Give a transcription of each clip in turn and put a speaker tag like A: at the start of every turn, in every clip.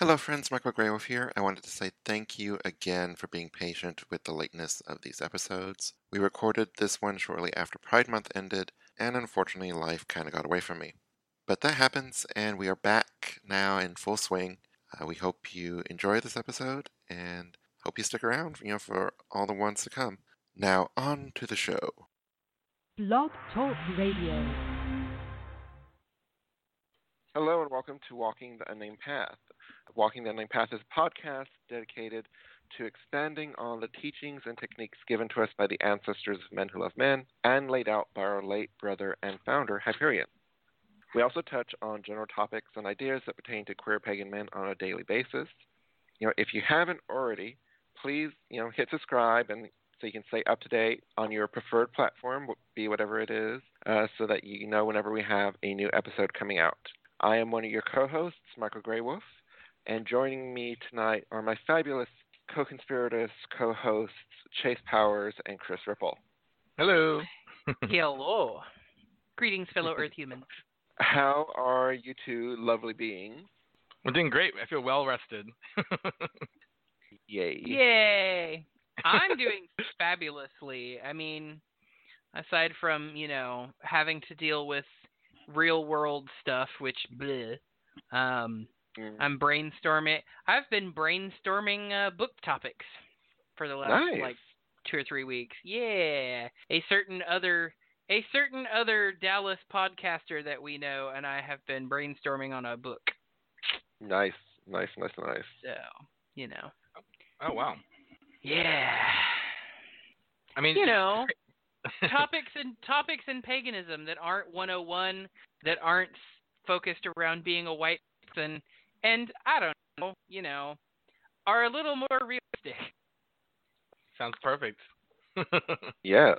A: Hello, friends. Michael Greywolf here. I wanted to say thank you again for being patient with the lateness of these episodes. We recorded this one shortly after Pride Month ended, and unfortunately, life kind of got away from me. But that happens, and we are back now in full swing. Uh, we hope you enjoy this episode, and hope you stick around, you know, for all the ones to come. Now, on to the show.
B: Blog Talk Radio.
A: Hello, and welcome to Walking the Unnamed Path. Walking the Unnamed Path is a podcast dedicated to expanding on the teachings and techniques given to us by the ancestors of men who love men and laid out by our late brother and founder, Hyperion. We also touch on general topics and ideas that pertain to queer pagan men on a daily basis. You know, if you haven't already, please, you know, hit subscribe and so you can stay up to date on your preferred platform, be whatever it is, uh, so that you know whenever we have a new episode coming out. I am one of your co-hosts, Michael Greywolf, and joining me tonight are my fabulous co-conspirators, co-hosts, Chase Powers and Chris Ripple.
C: Hello.
D: Hello. Greetings, fellow Earth humans.
A: How are you two lovely beings?
C: We're doing great. I feel well rested.
A: Yay.
D: Yay. I'm doing fabulously. I mean, aside from, you know, having to deal with real world stuff, which bleh, um,
A: Mm.
D: I'm brainstorming. I've been brainstorming uh, book topics for the last
A: Nice.
D: like two or three weeks. Yeah, a certain other a certain other Dallas podcaster that we know and I have been brainstorming on a book.
A: Nice, nice, nice, nice.
D: So you know,
C: oh wow.
D: yeah,
C: I mean,
D: you know, topics and topics in paganism that aren't 101, that aren't focused around being a white person, and I don't know, you know, are a little more realistic.
C: sounds perfect.
A: Yeah.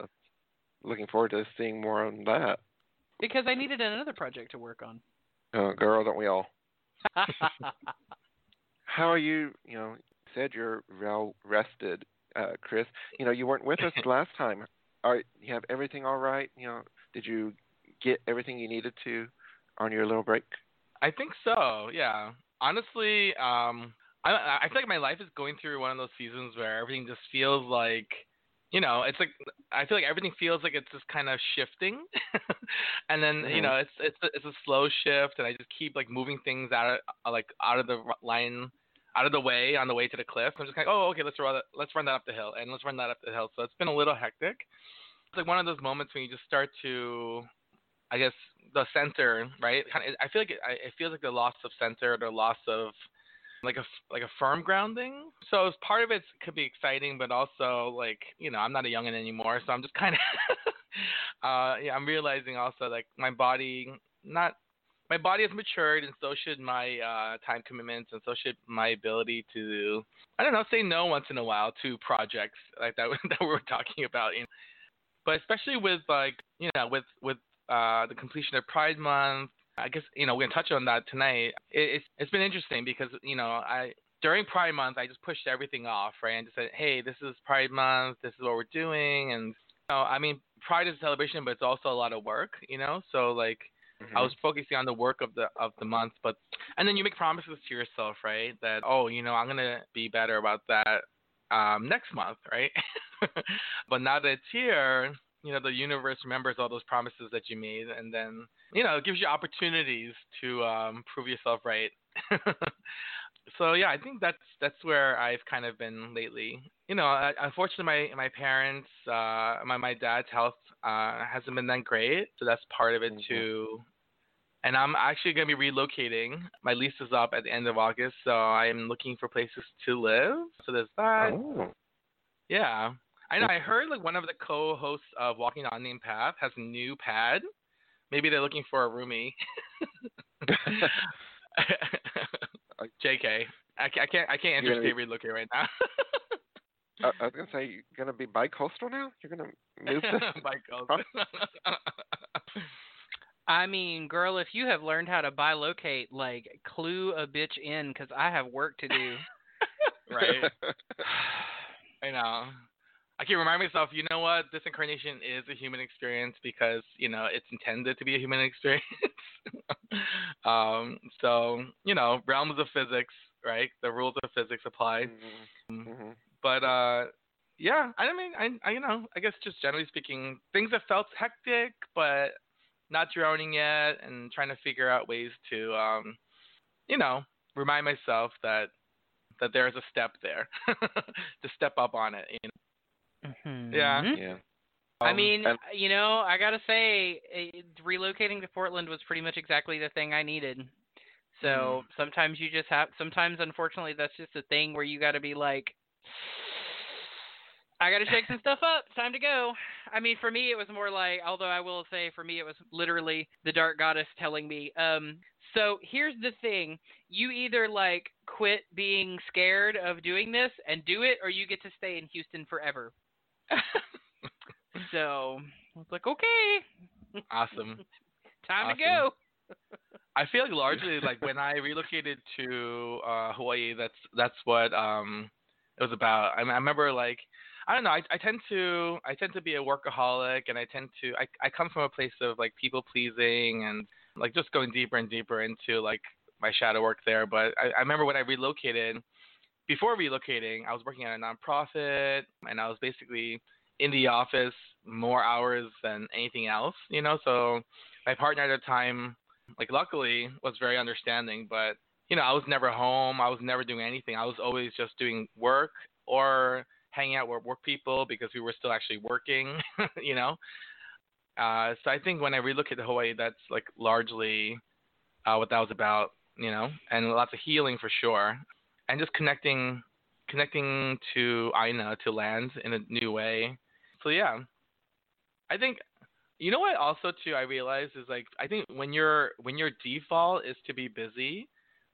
A: Looking forward to seeing more on that.
D: Because I needed another project to work on.
A: Oh, girl, don't we all? How are you? You know, said you're well rested, uh, Chris. You know, you weren't with us last time. Are you have everything all right? You know, did you get everything you needed to on your little break?
C: I think so. Yeah. Honestly, um, I I feel like my life is going through one of those seasons where everything just feels like, you know, it's like I feel like everything feels like it's just kind of shifting, and then you
A: Mhm.
C: know it's it's a, it's a slow shift, and I just keep like moving things out of uh, like out of the line, out of the way on the way to the cliff. I'm just like, oh, okay, let's run that, let's run that up the hill, and let's run that up the hill. So it's been a little hectic. It's like one of those moments when you just start to I guess the center, right? Kind of, I feel like it, it feels like the loss of center, the loss of like a like a firm grounding. So part of it could be exciting, but also like you know I'm not a youngin anymore, so I'm just kind of uh yeah I'm realizing also like my body not my body has matured, and so should my uh, time commitments, and so should my ability to I don't know say no once in a while to projects like that that we were talking about. You know? But especially with like you know with with uh, the completion of Pride Month. I guess you know we're gonna touch on that tonight. It, it's it's been interesting because you know I during Pride Month I just pushed everything off right? And just said hey this is Pride Month. This is what we're doing. And you know, I mean Pride is a celebration but it's also a lot of work you know? So like I was focusing on the work of the of the month but and then you make promises to yourself right? That oh you know I'm gonna be better about that um, next month right? But now that it's here you know the universe remembers all those promises that you made and then you know it gives you opportunities to um, prove yourself right. So yeah i think that's that's where i've kind of been lately. You know I, unfortunately my my parents uh my my dad's health uh hasn't been that great so that's part of it too. And i'm actually going to be relocating. My lease is up at the end of august so i'm looking for places to live so there's that.
A: Oh.
C: yeah. I know. I heard like one of the co-hosts of Walking Unnamed Path has a new pad. Maybe they're looking for a roomie. Jk. I, I can't I can't
A: You're gonna be-
C: relocate right now.
A: I was gonna say you're gonna be bi-coastal now. You're gonna move to.
C: By God.
D: I mean, girl, if you have learned how to bilocate, like clue a bitch in, because I have work to do.
C: right. I know. I can remind myself, you know what? This incarnation is a human experience because you know it's intended to be a human experience. um, so you know, realms of physics, right? The rules of physics apply.
A: hmm
C: But uh, yeah, I mean, I, I, you know, I guess just generally speaking, things have felt hectic, but not drowning yet, and trying to figure out ways to, um, you know, remind myself that that there is a step there to step up on it. You know? Yeah.
D: Mhm.
A: Yeah.
D: I
C: Um,
D: mean,
A: and-
D: you know, I gotta say, eh, relocating to Portland was pretty much exactly the thing I needed. So sometimes you just have. Sometimes, unfortunately, that's just a thing where you got to be like, I got to shake some stuff up. It's time to go. I mean, for me, it was more like, although I will say, for me, it was literally the dark goddess telling me, um, so here's the thing. You either like quit being scared of doing this and do it, or you get to stay in Houston forever. So I was like, okay,
C: awesome.
D: time
C: Awesome.
D: to go.
C: I feel like largely like when I relocated to uh Hawaii, that's that's what um it was about. I, I remember like I don't know. I, I tend to I tend to be a workaholic, and I tend to I I come from a place of like people pleasing and like just going deeper and deeper into like my shadow work there. But I, I remember when I relocated. Before relocating, I was working at a nonprofit, and I was basically in the office more hours than anything else. You know, so my partner at the time like luckily was very understanding but you know i was never home i was never doing anything. I was always just doing work or hanging out with work people because we were still actually working you know? Uh so i think when i relook at hawaii that's like largely uh what that was about you know? And lots of healing for sure and just connecting connecting to aina to land in a new way so yeah i think you know what also too I realized is like I think when your when your default is to be busy,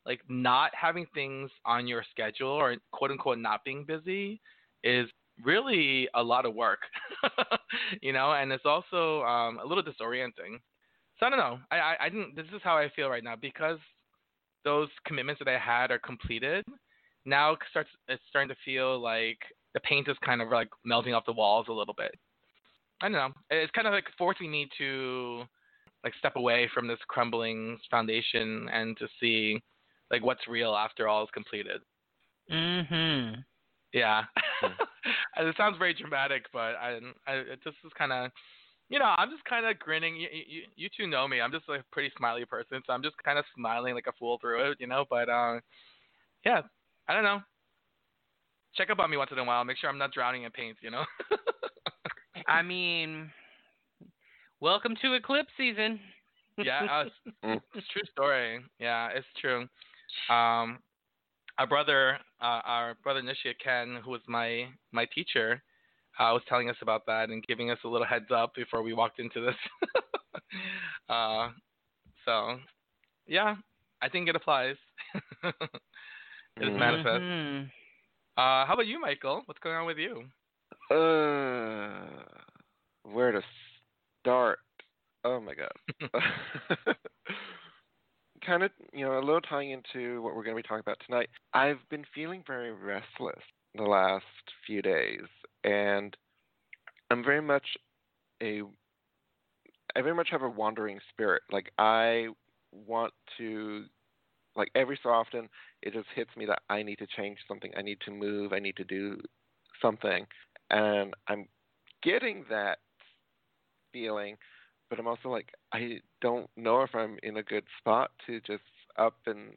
C: like not having things on your schedule or quote unquote not being busy is really a lot of work. you know, and it's also um a little disorienting. So I don't know. I, I I didn't this is how I feel right now because those commitments that I had are completed. Now it starts it's starting to feel like the paint is kind of like melting off the walls a little bit. I don't know. It's kind of like forcing me to like step away from this crumbling foundation and to see like what's real after all is completed.
D: Mm-hmm.
C: Yeah. And it sounds very dramatic, but I, I it just is kind of, you know, I'm just kind of grinning. You, you, you two know me. I'm just like a pretty smiley person, so I'm just kind of smiling like a fool through it, you know. But uh, yeah, I don't know. Check up on me once in a while. Make sure I'm not drowning in paint, you know.
D: I mean, welcome to eclipse season.
C: yeah, uh, it's, it's true story. Yeah, it's true. Um, our brother, uh, our brother Nishia Ken, who was my my teacher, uh, was telling us about that and giving us a little heads up before we walked into this. uh, so, yeah, I think it applies. It is
A: Mhm.
C: manifest.
D: Mhm.
C: Uh, how about you, Michael? What's going on with you?
A: Uh, where to start? Oh my god. kind of, you know, a little tying into what we're going to be talking about tonight. I've been feeling very restless the last few days, and I'm very much a. I very much have a wandering spirit. Like I want to, like every so often, it just hits me that I need to change something. I need to move. I need to do something, and I'm getting that feeling but I'm also like I don't know if I'm in a good spot to just up and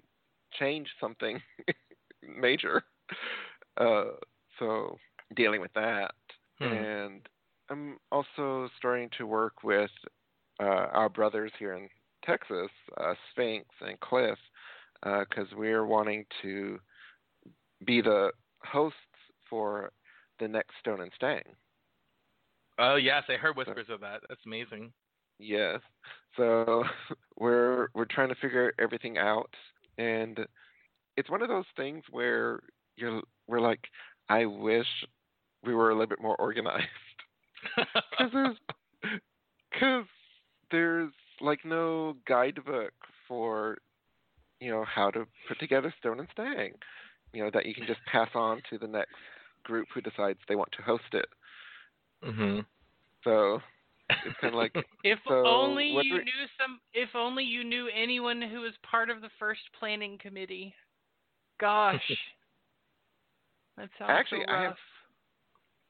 A: change something major. Uh, so dealing with that,
C: Hmm.
A: and I'm also starting to work with uh, our brothers here in Texas, uh, Sphinx and Cliff, Uh, because we're wanting to be the hosts for the next Stone and Stang.
C: Oh yes, I heard whispers of that. That's amazing.
A: Yes. So we're we're trying to figure everything out and it's one of those things where you're we're like, I wish we were a little bit more organized because there's because there's like no guidebook for you know how to put together Stone and Stang, you know that you can just pass on to the next group who decides they want to host it.
C: mhm.
A: So it's kind of like
D: If
A: So,
D: only you
A: we-
D: knew some. If only you knew anyone who was part of the first planning committee. Gosh, that sounds
A: actually
D: so
A: I
D: rough.
A: have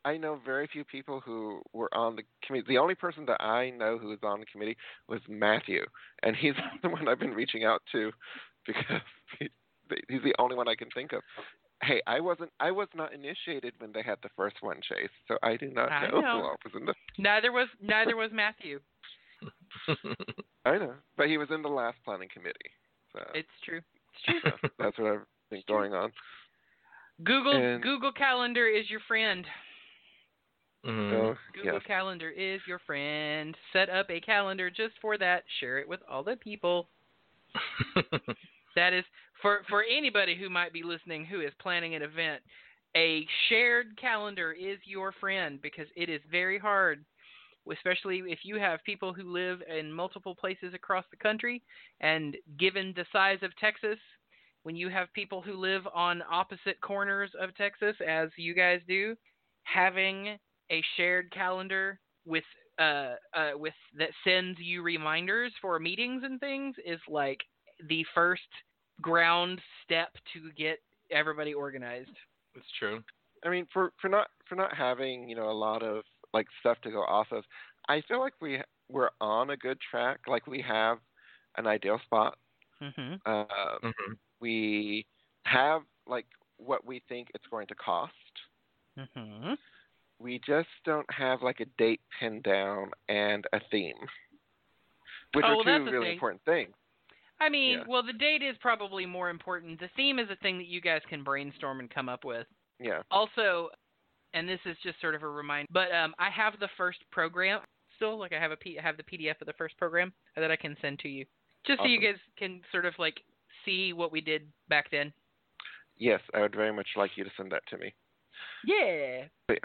A: I know very few people who were on the committee. The only person that I know who was on the committee was Matthew, and he's the one I've been reaching out to because he, he's the only one I can think of. Hey, I wasn't. I was not initiated when they had the first one, Chase. So I do not
D: I
A: know,
D: know.
A: who else was in the.
D: Neither was neither was Matthew.
A: I know, but he was in the last planning committee. So
D: It's true. It's true.
A: so that's what I've been going on.
D: Google
A: And-
D: Google Calendar is your friend.
C: Mhm.
A: So
D: Google
A: yes,
D: Calendar is your friend. Set up a calendar just for that. Share it with all the people. That is for for anybody who might be listening who is planning an event. A shared calendar is your friend because it is very hard, especially if you have people who live in multiple places across the country. And given the size of Texas, when you have people who live on opposite corners of Texas, as you guys do, having a shared calendar with uh, uh, with that sends you reminders for meetings and things is like the first ground step to get everybody organized.
C: it's true.
A: I mean, for for not for not having you know a lot of like stuff to go off of, I feel like we we're on a good track. Like we have an ideal spot.
D: Mm-hmm.
A: Uh,
C: Mhm.
A: we have like what we think it's going to cost.
D: Mm-hmm.
A: We just don't have like a date pinned down and a theme, which
D: Oh,
A: are
D: well,
A: two really
D: thing.
A: important things.
D: I mean,
A: Yeah.
D: well, the date is probably more important. The theme is a thing that you guys can brainstorm and come up with.
A: Yeah.
D: Also, and this is just sort of a reminder, but um, I have the first program still. Like I have a P- I have the PDF of the first program that I can send to you, just so you guys can sort of like see what we did back then.
A: Yes, I would very much like you to send that to me.
D: Yeah.
A: Yeah.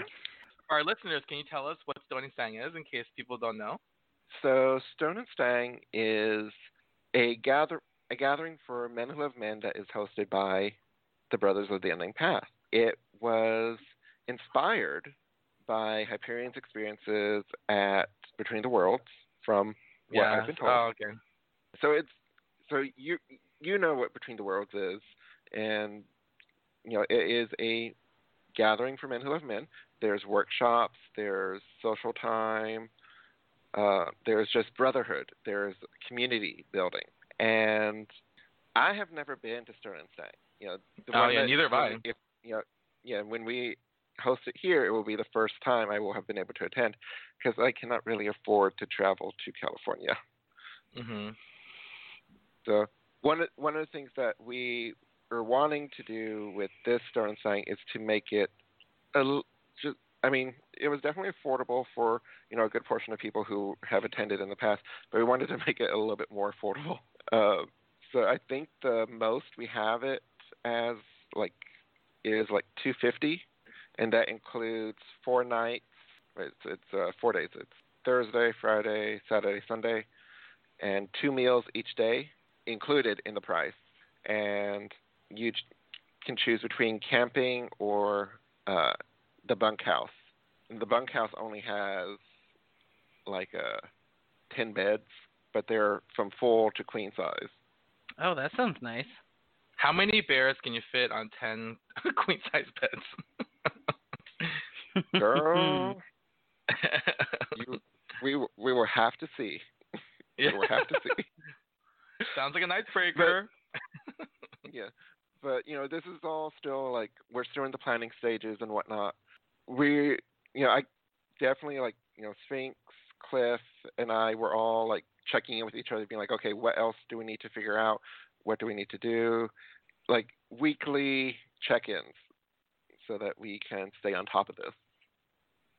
C: For our listeners, can you tell us what Stone and Stang is in case people don't know?
A: So Stone and Stang is a gather a gathering for men who love men that is hosted by the Brothers of the Unnamed Path. It was inspired by Hyperion's experiences at Between the Worlds from what I've been told.
C: Oh, okay.
A: So it's so you you know what Between the Worlds is, and you know it is a gathering for men who love men. There's workshops, there's social time, uh, there's just brotherhood, there's community building, and I have never been to Stone and Stang. You know, the
C: Oh, yeah,
A: that-
C: neither have I.
A: If, you know, yeah, when we host it here, it will be the first time I will have been able to attend because I cannot really afford to travel to California.
C: Mm-hmm.
A: So one of, one of the things that we are wanting to do with this Stang is to make it a. I mean, it was definitely affordable for you know a good portion of people who have attended in the past, but we wanted to make it a little bit more affordable. Uh, so I think the most we have it as like is like 250, and that includes four nights. It's it's uh, four days. It's Thursday, Friday, Saturday, Sunday, and two meals each day included in the price. And you can choose between camping or uh, the bunkhouse. And the bunkhouse only has like uh, ten beds, but they're from full to queen size.
D: Oh, that sounds nice.
C: How many bears can you fit on ten queen size beds?
A: Girl, you, we we will have to see.
C: yeah.
A: We will have to see.
C: Sounds like an icebreaker.
A: yeah, but you know, this is all still like we're still in the planning stages and whatnot. We, you know, I definitely like you know Sphinx, Cliff, and I were all like checking in with each other, being like, okay, what else do we need to figure out? What do we need to do? Like weekly check-ins, so that we can stay on top of this.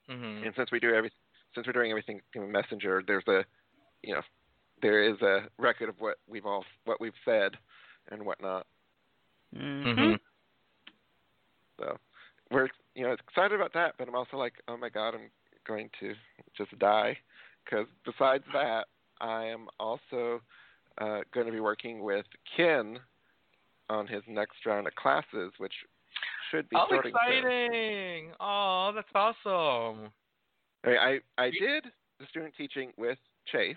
C: Mhm.
A: And since we do every, since we're doing everything through Messenger, there's a, you know, there is a record of what we've all what we've said and whatnot.
D: Mhm.
A: So we're you know excited about that, but I'm also like, oh my god, I'm going to just die because besides that, I am also uh, going to be working with Ken on his next round of classes, which should be
C: Oh,
A: starting soon.
C: exciting! Oh, that's awesome.
A: I mean, I I did the student teaching with Chase,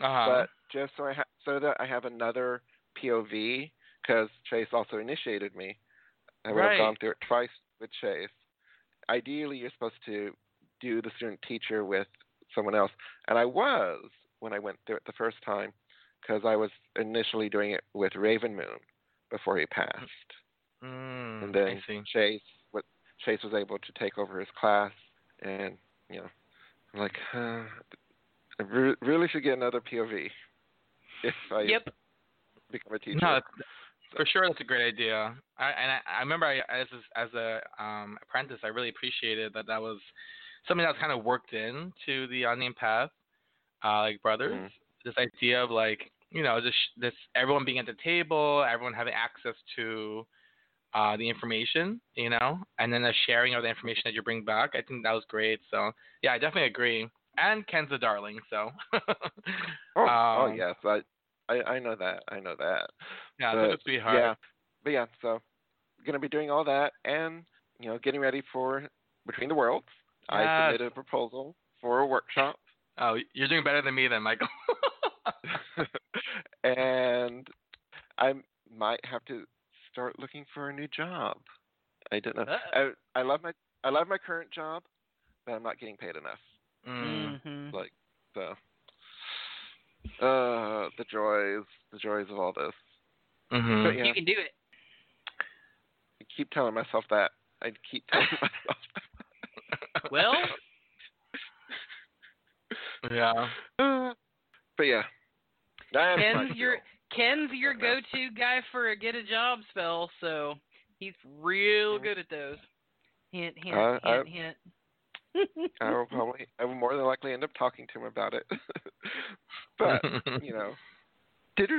C: Uh-huh.
A: but just so I ha- so that I have another POV because Chase also initiated me. I would
C: Right.
A: have gone through it twice with Chase. Ideally, you're supposed to do the student teacher with someone else, and I was when I went through it the first time because I was initially doing it with Raven Moon before he passed,
C: Mm,
A: and then
C: I.
A: Chase what Chase was able to take over his class, and you know, I'm like, uh, I re- really should get another POV if I
D: Yep.
A: become a teacher.
C: No, that's, for sure, that's a great idea. I, and I, I remember, I, as as a um, apprentice, I really appreciated that that was something that was kind of worked in to the unnamed path, uh, like brothers.
A: Mhm.
C: This idea of like, you know, this this everyone being at the table, everyone having access to uh, the information, you know, and then the sharing of the information that you bring back. I think that was great. So yeah, I definitely agree. And Ken's a darling, so.
A: Oh, oh
C: Um,
A: yes, I, I I know that. I know that.
C: Yeah,
A: but,
C: such be hard.
A: Yeah, but yeah, so gonna be doing all that, and you know, getting ready for Between the Worlds. I submitted a proposal for a workshop,
C: Oh, you're doing better than me then, Michael.
A: and I might have to start looking for a new job. I don't know.
D: Uh-oh.
A: I I love my I love my current job, but I'm not getting paid enough.
C: mm.
D: Mhm.
A: Like so. Uh, the joys, the joys of all this.
C: hmm
A: But yeah,
D: You can do it.
A: I keep telling myself that. I keep telling myself.
D: Well,
C: Yeah.
A: Uh, but yeah,
D: Ken's your
A: deal.
D: Ken's your go-to guy for a get a job spell, so he's real
A: Mhm.
D: good at those. Hint, hint,
A: Uh, I-
D: hint, hint.
A: I will probably, I will more than likely end up talking to him about it. but you know, did we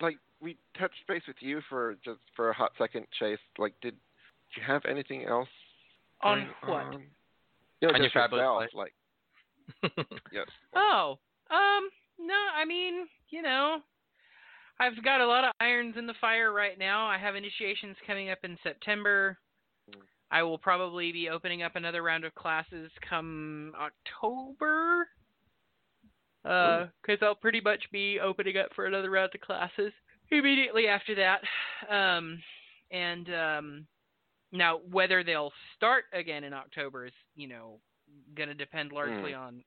A: like we touched base with you for just for a hot second, Chase? Like, did you have anything else
D: On what?
A: on? You know,
C: On your
A: just
C: fabulous
A: yourself,
C: life.
A: like yes.
D: Oh, um, no, I mean, you know, I've got a lot of irons in the fire right now. I have initiations coming up in September. I will probably be opening up another round of classes come October. Uh, because I'll pretty much be opening up for another round of classes immediately after that. Um, and um, now whether they'll start again in October is, you know, going to depend largely
A: Mm.
D: on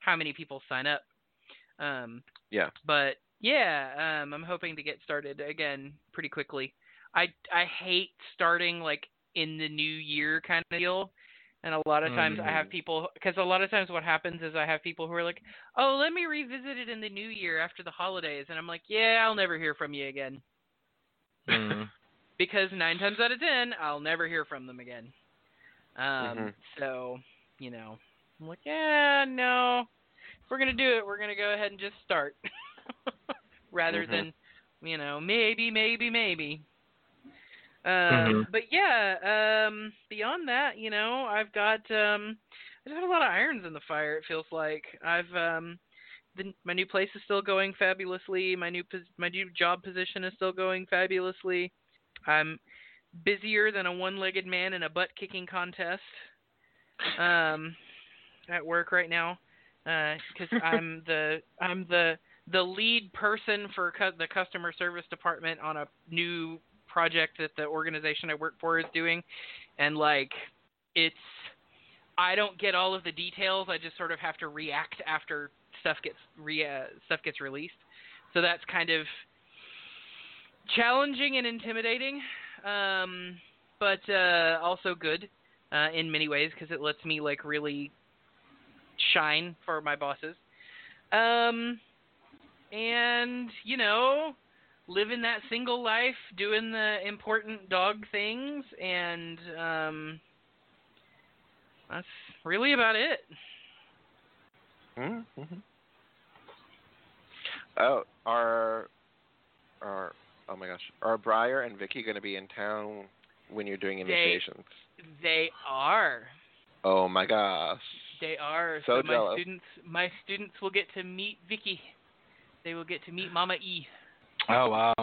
D: how many people sign up. Um,
A: Yeah.
D: but yeah, um, I'm hoping to get started again pretty quickly. I I hate starting like in the new year kind of deal. And a lot of times I have
A: Mhm.
D: people because a lot of times what happens is I have people who are like, "Oh, let me revisit it in the new year after the holidays," and I'm like, "Yeah, I'll never hear from you again."
C: Mm.
D: because nine times out of ten, I'll never hear from them again. Um,
A: Mhm.
D: So, you know, I'm like, yeah, no, if we're gonna do it, we're gonna go ahead and just start, rather
A: Mhm.
D: than, you know, maybe, maybe, maybe. Um,
C: Mhm.
D: But yeah, um, beyond that, you know, I've got, um, I just have a lot of irons in the fire. It feels like I've, um, the, my new place is still going fabulously. My new pos- my new job position is still going fabulously. I'm busier than a one-legged man in a butt-kicking contest um, at work right now because I'm the I'm the the lead person for cu- the customer service department on a new project that the organization I work for is doing, and like it's I don't get all of the details. I just sort of have to react after stuff gets re uh, stuff gets released. So that's kind of challenging and intimidating, um, but uh, also good uh, in many ways because it lets me like really shine for my bosses. Um, and you know, living that single life, doing the important dog things, and um, that's really about it.
A: Mm-hmm. Oh, our our oh my gosh, are Briar and Vicky going to be in town when you're doing
D: They- They are.
A: Oh my gosh.
D: They are.
A: So
D: my
A: jealous.
D: students my students will get to meet Vicky. They will get to meet Mama E.
C: Oh wow.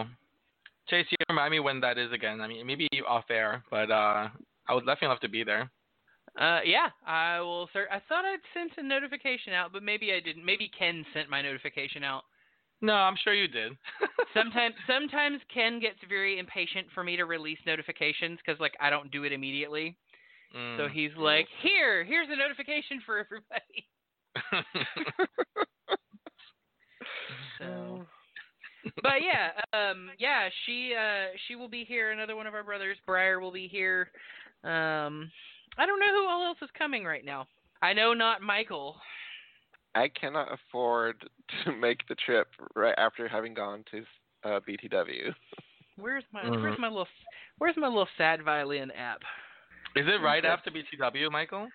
C: Chase, you remind me when that is again. I mean, maybe off air, but uh, I would definitely love to be there.
D: Uh, yeah, I will. Cert- I thought I'd sent a notification out, but maybe I didn't. Maybe Ken sent my notification out.
C: No, I'm sure you did.
D: Sometimes, sometimes Ken gets very impatient for me to release notifications because, like, I don't do it immediately.
C: Mm.
D: So he's like, "Here, here's a notification for everybody." So, but yeah, um, yeah, she uh, she will be here. Another one of our brothers, Briar, will be here. Um, I don't know who all else is coming right now. I know not Michael.
A: I cannot afford to make the trip right after having gone to uh, BTW.
D: Where's my
C: Mhm.
D: Where's my little Where's my little sad violin app?
C: is it right after BTW, Michael?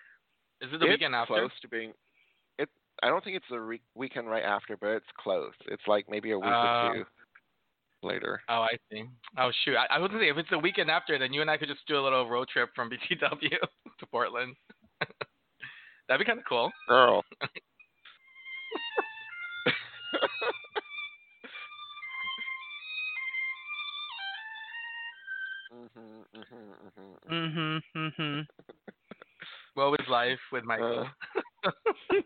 C: Is it the
A: it's
C: weekend after?
A: close to being. It. I don't think it's the re- weekend right after, but it's close. It's like maybe a week
C: Uh,
A: or two later.
C: Oh, I see. Oh shoot, I, I was gonna say if it's the weekend after, then you and I could just do a little road trip from BTW to Portland. That'd be kind of cool.
A: Girl. Mhm, mhm, mhm, mhm.
D: Mhm.
C: What was life with Michael?
A: Uh.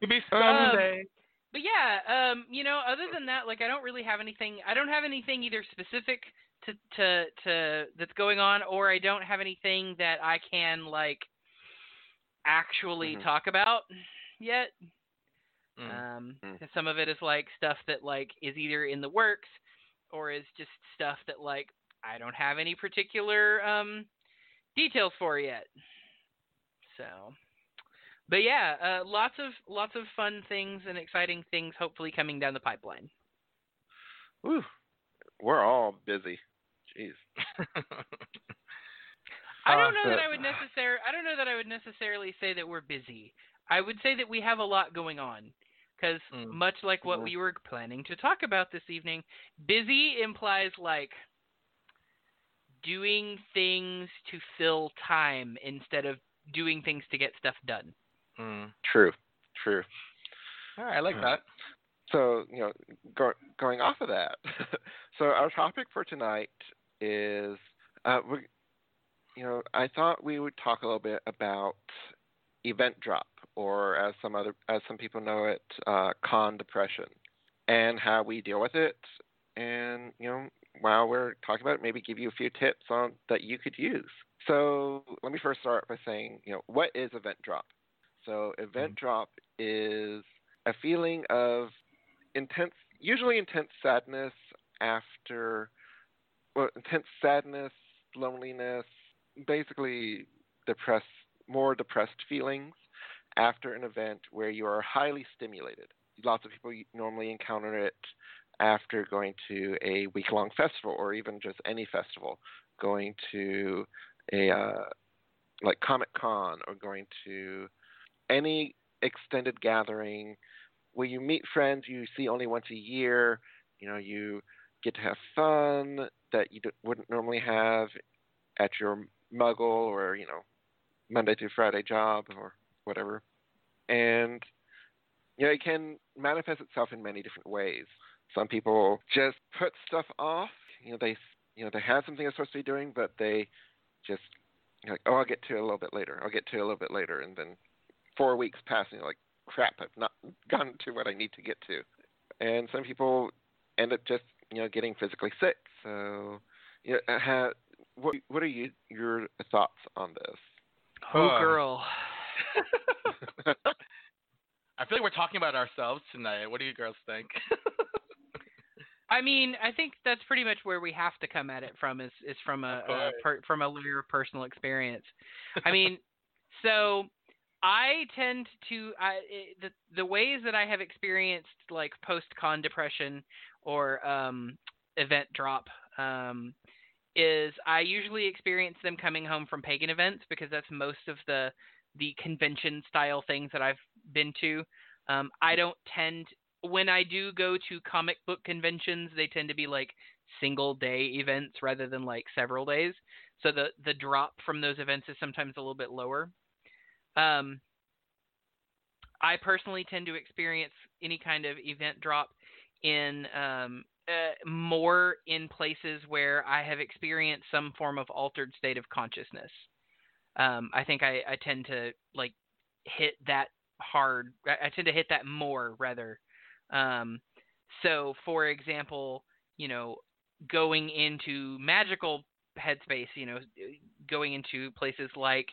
C: Maybe
D: Um,
C: someday.
D: But yeah, um, you know, other than that, like I don't really have anything. I don't have anything either specific to to to that's going on, or I don't have anything that I can like actually
A: Mhm.
D: talk about yet.
C: Mm.
D: Um,
A: Mm.
D: 'cause some of it is like stuff that like is either in the works, or is just stuff that like I don't have any particular um details for yet. So, but yeah, uh, lots of lots of fun things and exciting things hopefully coming down the pipeline.
A: Whew. We're all busy. Jeez.
D: I
C: Uh,
D: don't know that I would necessarily I don't know that I would necessarily say that we're busy. I would say that we have a lot going on. Because
C: Mm.
D: much like what
A: Mhm.
D: we were planning to talk about this evening, busy implies like doing things to fill time instead of doing things to get stuff done.
C: Mm.
A: True. True.
C: All right, I like
A: Uh,
C: that.
A: So, you know, go, going off of that, so our topic for tonight is, uh, we, you know, I thought we would talk a little bit about event drop, or as some other, as some people know it, uh, con depression, and how we deal with it. And you know, while we're talking about it, maybe give you a few tips on that you could use. So let me first start by saying, you know, what is event drop? So event mm-hmm. drop is a feeling of intense, usually intense sadness after, well, intense sadness, loneliness, basically depressed, more depressed feelings after an event where you are highly stimulated. Lots of people normally encounter it after going to a week long festival or even just any festival, going to a uh, like Comic Con or going to any extended gathering where you meet friends you see only once a year. You know, you get to have fun that you wouldn't normally have at your Muggle or you know Monday through Friday job or whatever, and you know it can manifest itself in many different ways. Some people just put stuff off. You know, they you know they have something they're supposed to be doing, but they just you're like, oh, I'll get to it a little bit later. I'll get to it a little bit later, and then four weeks pass, and you're like, crap, I've not gotten to what I need to get to. And some people end up just you know getting physically sick. So, you know, uh, ha what what are you your thoughts on this?
D: Oh,
C: Huh.
D: girl.
C: I feel like we're talking about ourselves tonight. What do you girls think?
D: I mean, I think that's pretty much where we have to come at it from is is from a, a per, from a layer of personal experience. I mean, so I tend to I the the ways that I have experienced like post con depression or um event drop um is I usually experience them coming home from pagan events because that's most of the the convention style things that I've been to. Um, I don't tend when I do go to comic book conventions, they tend to be like single day events rather than like several days. So the the drop from those events is sometimes a little bit lower. Um, I personally tend to experience any kind of event drop in um, uh, more in places where I have experienced some form of altered state of consciousness. Um, I think I, I tend to like hit that hard. I, I tend to hit that more rather. Um, so, for example, you know, going into magical headspace, you know, going into places like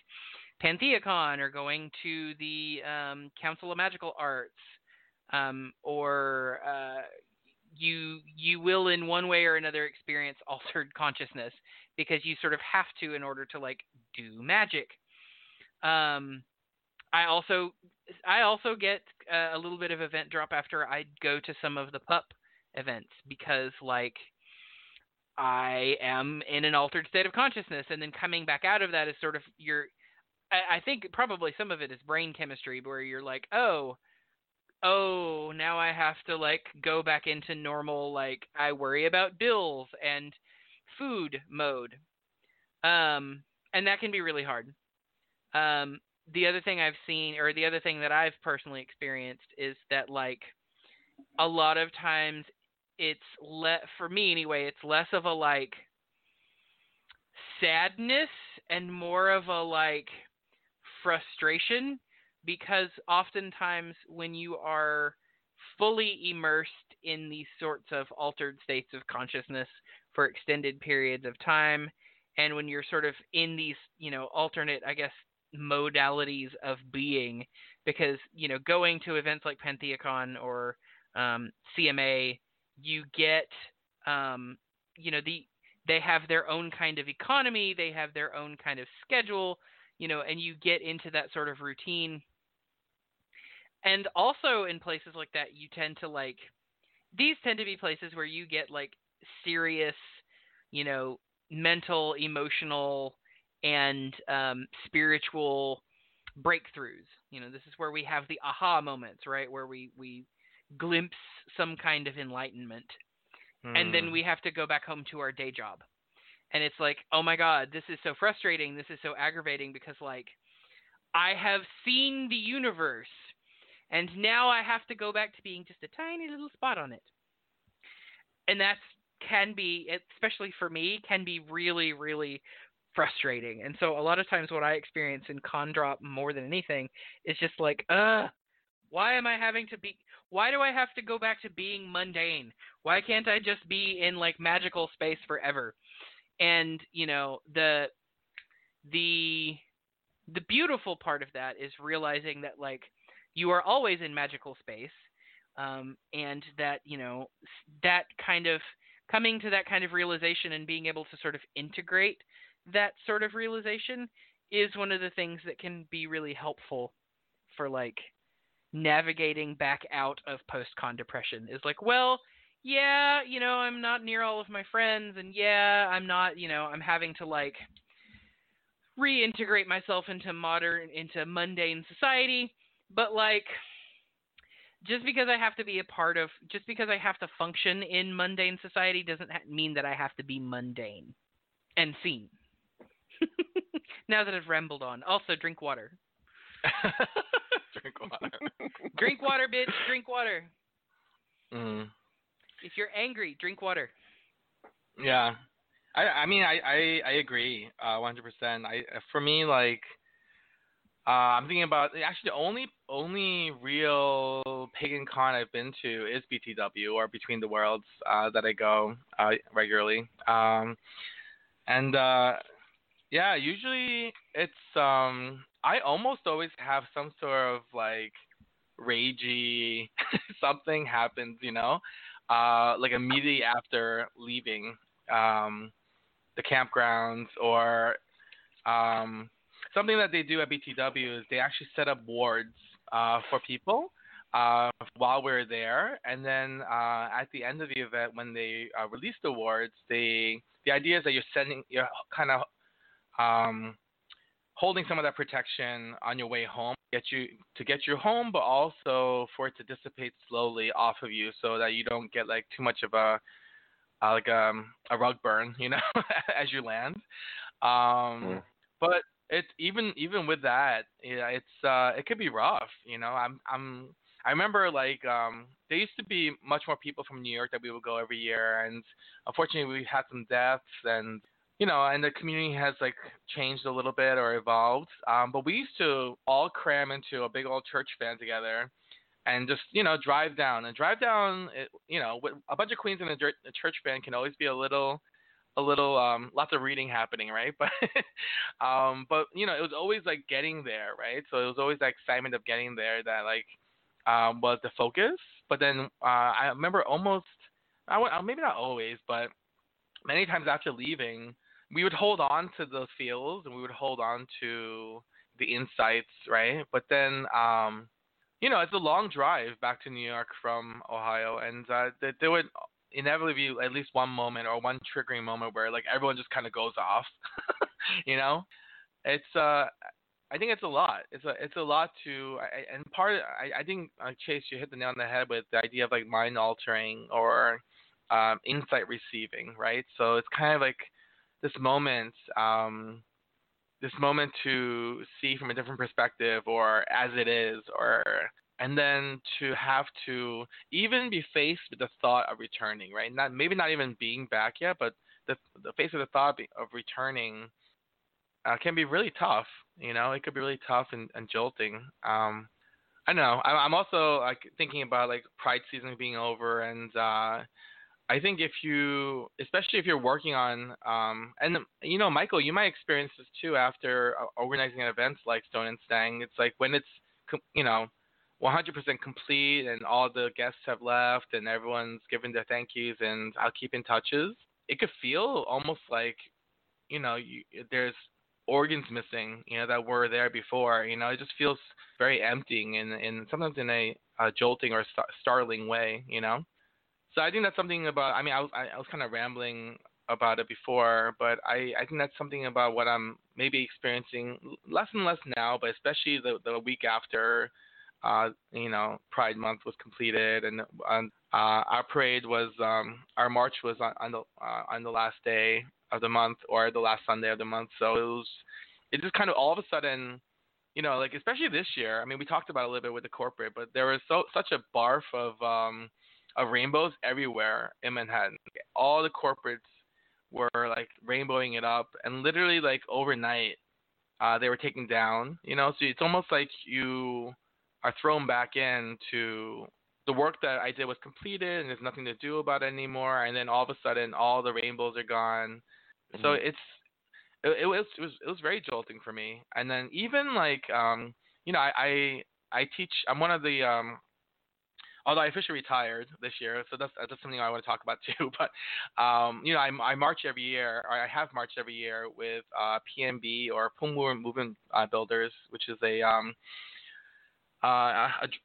D: Pantheacon or going to the um, Council of Magical Arts, um, or uh, you you will in one way or another experience altered consciousness because you sort of have to in order to like do magic. Um, I also I also get uh, a little bit of event drop after I go to some of the pup events because like I am in an altered state of consciousness and then coming back out of that is sort of your I, I think probably some of it is brain chemistry where you're like, oh, oh, now I have to like go back into normal like I worry about bills and food mode. Um and that can be really hard. Um the other thing I've seen or the other thing that I've personally experienced is that like a lot of times it's let for me anyway, it's less of a like sadness and more of a like frustration because oftentimes when you are fully immersed in these sorts of altered states of consciousness for extended periods of time and when you're sort of in these you know alternate i guess modalities of being because you know going to events like pantheacon or um, cma you get um, you know the they have their own kind of economy they have their own kind of schedule you know and you get into that sort of routine. And also in places like that you tend to like these tend to be places where you get like serious you know mental emotional and um, spiritual breakthroughs you know this is where we have the aha moments right where we we glimpse some kind of enlightenment mm. and then hmm. we have to go back home to our day job and it's like oh my god this is so frustrating this is so aggravating because like i have seen the universe and now I have to go back to being just a tiny little spot on it. And that can be, especially for me, can be really, really frustrating. And so a lot of times what I experience in con drop more than anything is just like, uh, why am I having to be why do I have to go back to being mundane? Why can't I just be in like magical space forever? And, you know, the the the beautiful part of that is realizing that like you are always in magical space, um, and that you know that kind of coming to that kind of realization and being able to sort of integrate that sort of realization is one of the things that can be really helpful for like navigating back out of post con depression is like well yeah you know i'm not near all of my friends and yeah i'm not you know i'm having to like reintegrate myself into modern into mundane society but like just because I have to be a part of, just because I have to function in mundane society doesn't mean that I have to be mundane and seen. Now that I've rambled on, also drink water.
C: drink water.
D: drink water, bitch. Drink water.
C: Mm.
D: If you're angry, drink water.
C: Yeah, I I mean I I, I agree, uh, 100%. I for me like uh, I'm thinking about actually the only only real pagan con I've been to is BTW or Between the Worlds uh, that I go uh, regularly. Um, and uh, yeah, usually it's um, I almost always have some sort of like ragey something happens, you know, uh, like immediately after leaving um, the campgrounds or um, something that they do at BTW is they actually set up wards uh, for people uh, while we're there, and then uh, at the end of the event, when they uh, release the wards, they the idea is that you're sending, you're kind of um, holding some of that protection on your way home, get you to get you home, but also for it to dissipate slowly off of you, so that you don't get like too much of a uh, like um, a rug burn, you know, as you land. Um,
A: Mm.
C: But it's even even with that, yeah, it's uh, it could be rough. You know, I'm I'm I remember like um, there used to be much more people from New York that we would go every year, and unfortunately we had some deaths and you know, and the community has like changed a little bit or evolved. Um, but we used to all cram into a big old church van together, and just you know drive down and drive down. You know, with a bunch of queens in a, a church van can always be a little, a little, um, lots of reading happening, right? But, um, but you know, it was always like getting there, right? So it was always the excitement of getting there that like um, was the focus. But then uh, I remember almost, i uh, maybe not always, but many times after leaving, we would hold on to the feels and we would hold on to the insights, right? But then, um, you know, it's a long drive back to New York from Ohio, and uh, there would inevitably be at least one moment or one triggering moment where like everyone just kind of goes off, you know. It's uh, I think it's a lot. It's a it's a lot to, I, and part of, I I think uh, Chase you hit the nail on the head with the idea of like mind altering or um, insight receiving, right? So it's kind of like this moment, um, this moment to see from a different perspective or as it is, or and then to have to even be faced with the thought of returning, right? Not maybe not even being back yet, but the the face of the thought of returning uh, can be really tough. You know, it could be really tough and, and jolting. Um, I know. I, I'm also like thinking about like Pride season being over, and uh, I think if you, especially if you're working on, um, and you know, Michael, you might experience this too after organizing an event like Stone and Stang. It's like when it's, you know, 100% complete and all the guests have left and everyone's given their thank yous and I'll keep in touches. It could feel almost like, you know, you, there's organs missing, you know, that were there before. You know, it just feels very emptying and, and sometimes in a, a jolting or st- startling way, you know. So I think that's something about. I mean, I was I, I was kind of rambling about it before, but I I think that's something about what I'm maybe experiencing less and less now, but especially the the week after. Uh, you know, Pride Month was completed, and uh, our parade was, um, our march was on, on the uh, on the last day of the month or the last Sunday of the month. So it was, it just kind of all of a sudden, you know, like especially this year. I mean, we talked about a little bit with the corporate, but there was so such a barf of um, of rainbows everywhere in Manhattan. All the corporates were like rainbowing it up, and literally like overnight, uh, they were taken down. You know, so it's almost like you are thrown back into the work that I did was completed, and there's nothing to do about it anymore. And then all of a sudden, all the rainbows are gone. So
A: Mhm.
C: it's it, it was it was it was very jolting for me. And then even like um you know I I, I teach I'm one of the um although I officially retired this year, so that's that's something I want to talk about too. But um, you know, I, I march every year, or I have marched every year with uh, PMB or Pungmul Movement uh, Builders, which is a um, uh,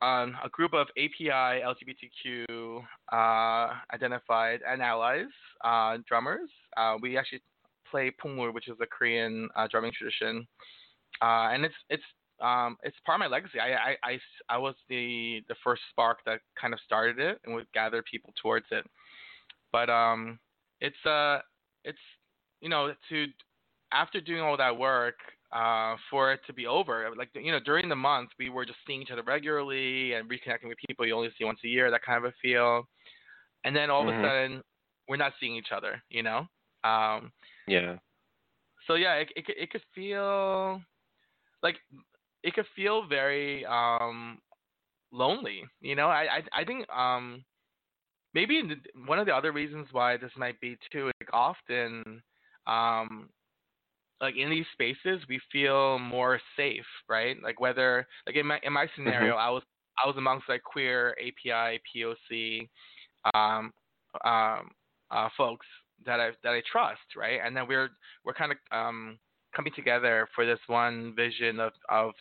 C: a, um, a group of API LGBTQ uh, identified and allies uh, drummers. Uh, we actually play Pungmul, which is a Korean drumming tradition, and it's it's um, it's part of my legacy. I, I, I, I was the the first spark that kind of started it and would gather people towards it. But um, it's uh, it's you know to after doing all that work, uh, for it to be over, like you know during the month we were just seeing each other regularly and reconnecting with people you only see once a year, that kind of a feel. And then all
A: Mhm.
C: of a sudden we're not seeing each other, you know. Um,
A: Yeah.
C: so yeah, it it it could feel like it could feel very um lonely. You know, I I I think um maybe one of the other reasons why this might be too like often um like in these spaces we feel more safe, right? Like whether like in my in my scenario I was I was amongst like queer API POC um um uh folks that I that I trust, right? And then we're we're kind of um coming together for this one vision of of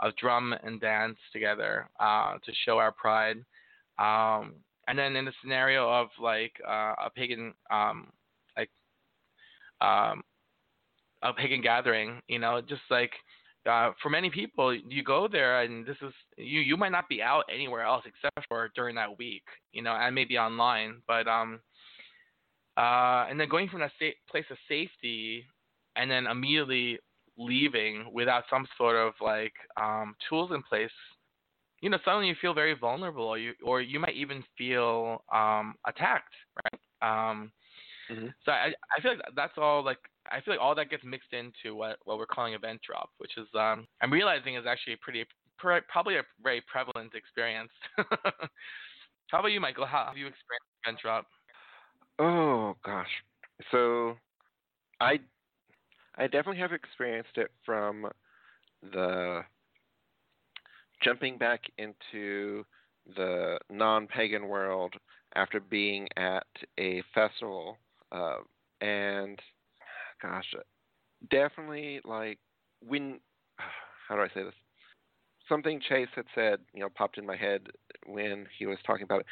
C: of drum and dance together uh, to show our pride. Um, and then in the scenario of like uh, a pagan um, like um, a pagan gathering. You know, just like uh, for many people, you go there and this is you you might not be out anywhere else except for during that week, you know, and maybe online. But um, uh, and then going from that sa- place of safety and then immediately leaving without some sort of like um, tools in place, you know, suddenly you feel very vulnerable, or you or you might even feel um, attacked, right? Um,
A: Mhm.
C: So I I feel like that's all like I feel like all that gets mixed into what what we're calling event drop, which is um I'm realizing is actually a pretty pr- probably a very prevalent experience. How about you, Michael? How have you experienced event drop?
A: Oh gosh. So I I definitely have experienced it from the jumping back into the non-pagan world after being at a festival uh, and gosh definitely like when how do I say this? Something Chase had said you know popped in my head when he was talking about it.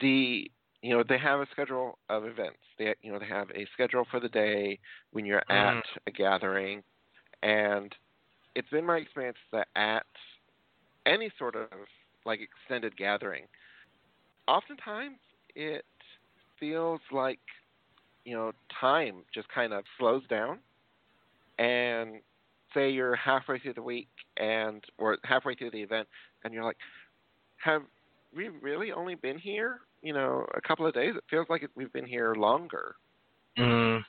A: The you know they have a schedule of events. They you know they have a schedule for the day when you're
C: Mhm.
A: at a gathering. And it's been my experience that at any sort of like extended gathering oftentimes it feels like you know time just kind of slows down. And say you're halfway through the week and or halfway through the event and you're like have we really only been here you know a couple of days it feels like it, we've been here longer.
C: Mm.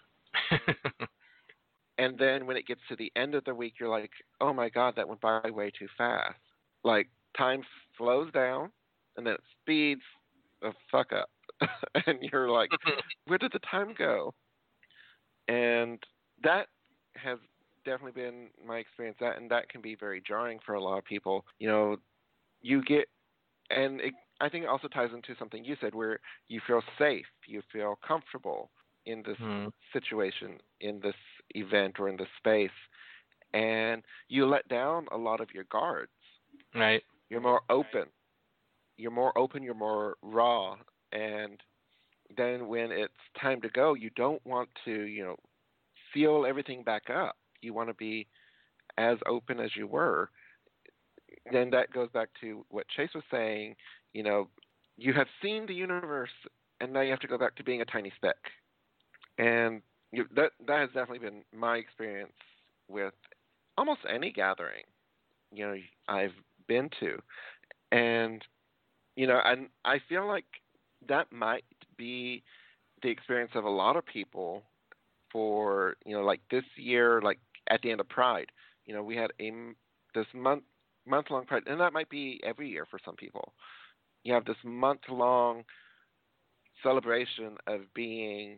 A: and then when it gets to the end of the week you're like oh my god that went by way too fast. Like time slows down and then it speeds the fuck up. And you're like where did the time go? And that has definitely been my experience that and that can be very jarring for a lot of people. You know you get and it, i think it also ties into something you said where you feel safe you feel comfortable in this
C: Hmm.
A: situation in this event or in this space and you let down a lot of your guards
C: right.
A: you're more open you're more open you're more raw and then when it's time to go you don't want to you know feel everything back up you want to be as open as you were then that goes back to what chase was saying you know you have seen the universe and now you have to go back to being a tiny speck. And you, that that has definitely been my experience with almost any gathering you know I've been to. And you know and I feel like that might be the experience of a lot of people for you know like this year like at the end of pride you know we had a this month month long pride and that might be every year for some people you have this month long celebration of being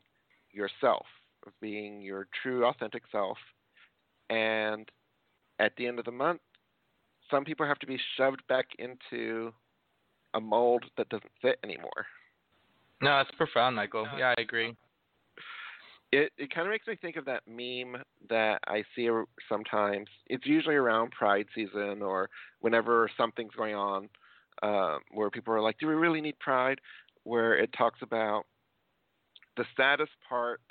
A: yourself of being your true authentic self and at the end of the month some people have to be shoved back into a mold that doesn't fit anymore
C: No, that's profound, Michael. Yeah, I agree.
A: It it kind of makes me think of that meme that I see sometimes. It's usually around Pride season or whenever something's going on, uh, where people are like, "Do we really need Pride?" Where it talks about the saddest part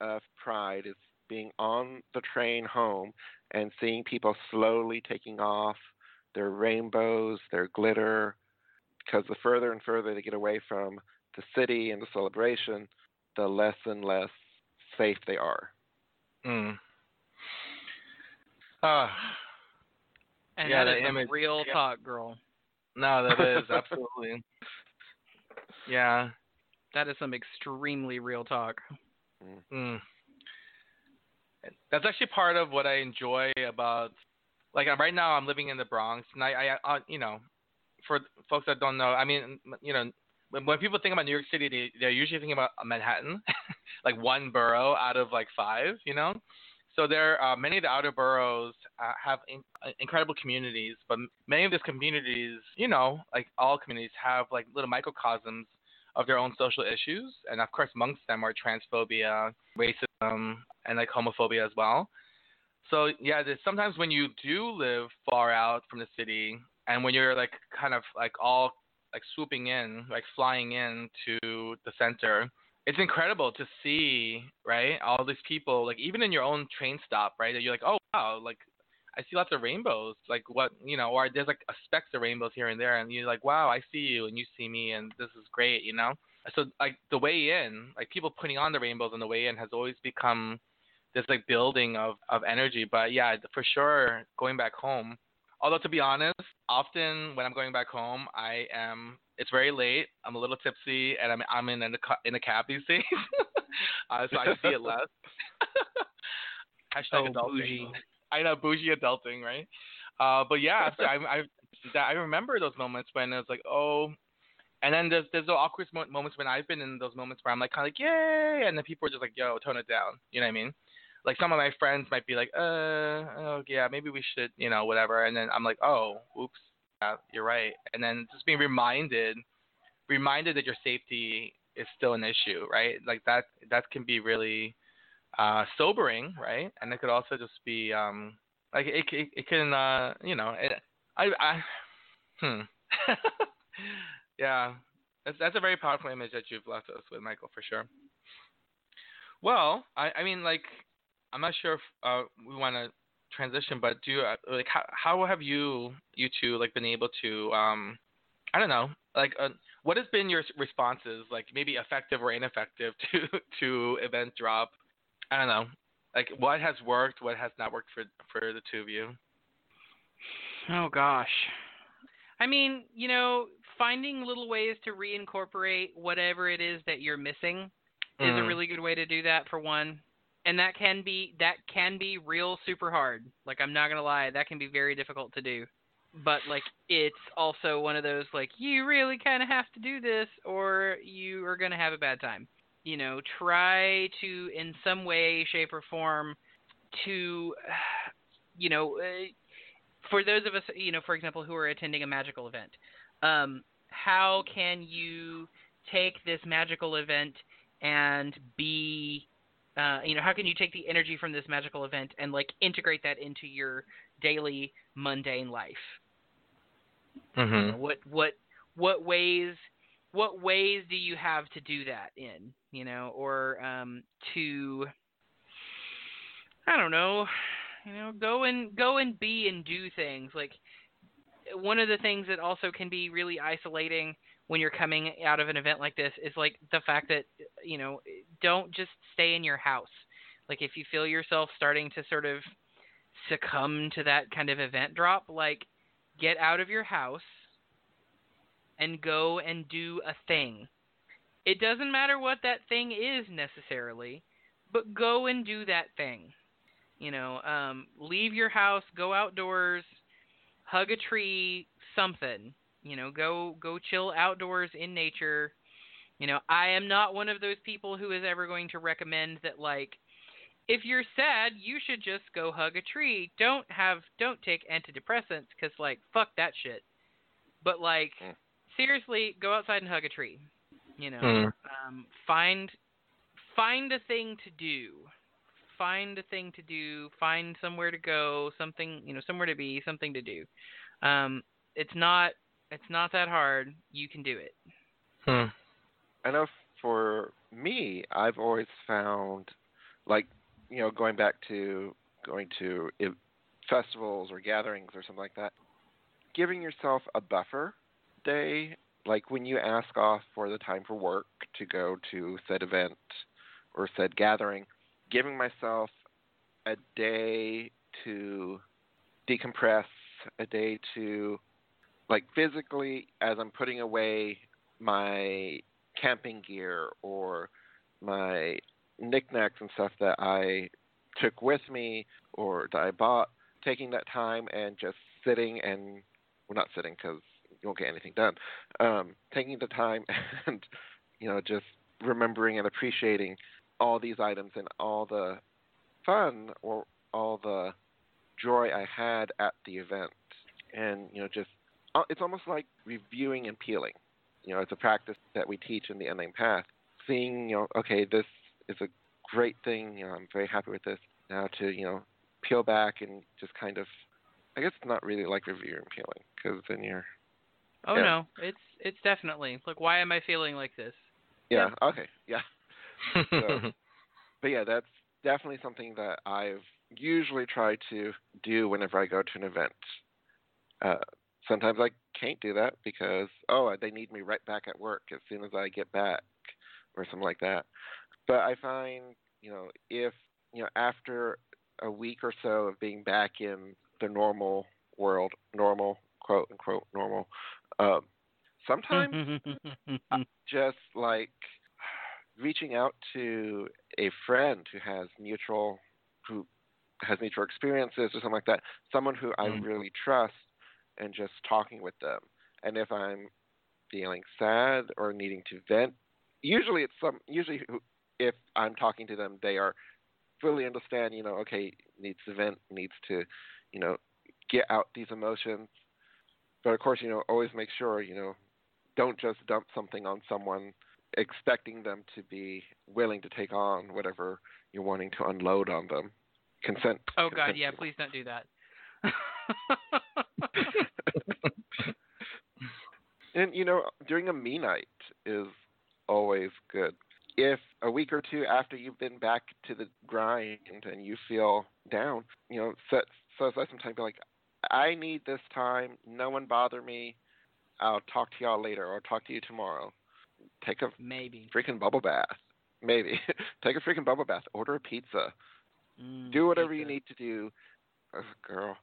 A: of Pride is being on the train home and seeing people slowly taking off their rainbows, their glitter, because the further and further they get away from the city and the celebration, the less and less safe they are.
C: Mm. Ah,
D: And
C: Yeah,
D: that
C: the
D: is
C: image-
D: real
C: yeah.
D: talk, girl.
C: no, that is absolutely. Yeah.
D: That is some extremely real talk.
C: Mm. That's actually part of what I enjoy about, like uh, right now I'm living in the Bronx, and I, I uh, you know, for folks that don't know, I mean, you know, when, when people think about New York City, they, they're usually thinking about Manhattan, like one borough out of like five, you know. So there, uh, many of the outer boroughs uh, have in, uh, incredible communities, but many of these communities, you know, like all communities, have like little microcosms of their own social issues, and of course, amongst them are transphobia, racism, and like homophobia as well. So yeah, sometimes when you do live far out from the city, and when you're like kind of like all like swooping in, like flying in to the center, it's incredible to see, right? All these people, like even in your own train stop, right? That you're like, oh wow, like I see lots of rainbows. Like what, you know, or there's like a specks of rainbows here and there, and you're like, wow, I see you, and you see me, and this is great, you know. So like the way in, like people putting on the rainbows on the way in has always become this like building of of energy. But yeah, for sure, going back home. Although to be honest, often when I'm going back home, I am. It's very late. I'm a little tipsy, and I'm I'm in a in a cab these days, uh, so I see it less. Hashtag
D: oh,
C: adulting.
D: bougie.
C: I know bougie adulting, right? Uh, but yeah, so I, I I remember those moments when it was like, oh, and then there's there's the awkward moments when I've been in those moments where I'm like kind of like yay, and then people are just like, yo, tone it down. You know what I mean? Like some of my friends might be like, uh, oh yeah, maybe we should, you know, whatever. And then I'm like, oh, oops, yeah, you're right. And then just being reminded, reminded that your safety is still an issue, right? Like that that can be really uh, sobering, right? And it could also just be um, like it it, it can uh, you know it, I I hmm yeah that's that's a very powerful image that you've left us with, Michael, for sure. Well, I I mean like I'm not sure if uh, we want to transition, but do you, uh, like how how have you you two like been able to um I don't know like uh, what has been your responses like maybe effective or ineffective to to event drop I don't know like what has worked what has not worked for for the two of you
D: Oh gosh. I mean, you know, finding little ways to reincorporate whatever it is that you're missing is a
C: Mm.
D: really good way to do that for one. And that can be that can be real super hard. Like I'm not to lie, that can be very difficult to do. But like it's also one of those like you really kind of have to do this or you are to have a bad time. You know, try to in some way shape or form to you know, uh, for those of us, you know, for example, who are attending a magical event, um, how can you take this magical event and be, uh, you know, how can you take the energy from this magical event and like integrate that into your daily mundane life? You know, what what what ways what ways do you have to do that in? You know, or um, to I don't know, you know, go and go and be and do things. Like one of the things that also can be really isolating when you're coming out of an event like this is like the fact that you know, don't just stay in your house. Like if you feel yourself starting to sort of succumb to that kind of event drop, like get out of your house and go and do a thing. It doesn't matter what that thing is necessarily, but go and do that thing. You know, um, leave your house, go outdoors, hug a tree, something. You know, go go chill outdoors in nature. You know, I am not one of those people who is ever going to recommend that like if you're sad, you should just go hug a tree. Don't have don't take antidepressants cuz like fuck that shit. But like
A: Mm.
D: seriously, go outside and hug a tree. You know,
C: Mm.
D: um, find find a thing to do. Find a thing to do. Find somewhere to go. Something you know, somewhere to be. Something to do. Um, it's not it's not that hard. You can do it.
C: hmm.
A: I know for me, I've always found, like, you know, going back to going to festivals or gatherings or something like that, giving yourself a buffer day, like when you ask off for the time for work to go to said event or said gathering, giving myself a day to decompress, a day to, like, physically, as I'm putting away my camping gear or my knickknacks and stuff that I took with me or that I bought, taking that time and just sitting and well, not sitting because you won't get anything done. Um, taking the time and you know just remembering and appreciating all these items and all the fun or all the joy I had at the event, and you know just it's almost like reviewing and peeling you know, it's a practice that we teach in the unnamed path. Seeing, you know, okay, this is a great thing. You know, I'm very happy with this. Now to, you know, peel back and just kind of, I guess it's not really like reviewing and peeling because then you're,
D: Oh
A: Yeah.
D: no, it's it's definitely. like why am I feeling like this?
A: yeah, okay, yeah. So, but yeah, that's definitely something that I've usually tried to do whenever I go to an event. Uh, sometimes I can't do that because oh they need me right back at work as soon as I get back or something like that. But I find you know if you know after a week or so of being back in the normal world, normal quote unquote normal, um, sometimes just like reaching out to a friend who has mutual who has mutual experiences or something like that, someone who I really trust, and just talking with them. And if I'm feeling sad or needing to vent, usually it's some usually if I'm talking to them, they are fully understand. You know, okay, needs to vent, needs to, you know, get out these emotions. But of course, you know, always make sure you know, don't just dump something on someone expecting them to be willing to take on whatever you're wanting to unload on them. Consent.
D: Oh God,
A: consent
D: yeah, please don't do that.
A: and you know, doing a me night is always good. If a week or two after you've been back to the grind and you feel down, you know, set set aside some time. Be like, I need this time. No one bother me. I'll talk to y'all later, or talk to you tomorrow. Take a
D: Maybe.
A: freaking bubble bath. Maybe take a freaking bubble bath. Order a pizza.
D: Mm,
A: do whatever you need to do, oh, girl.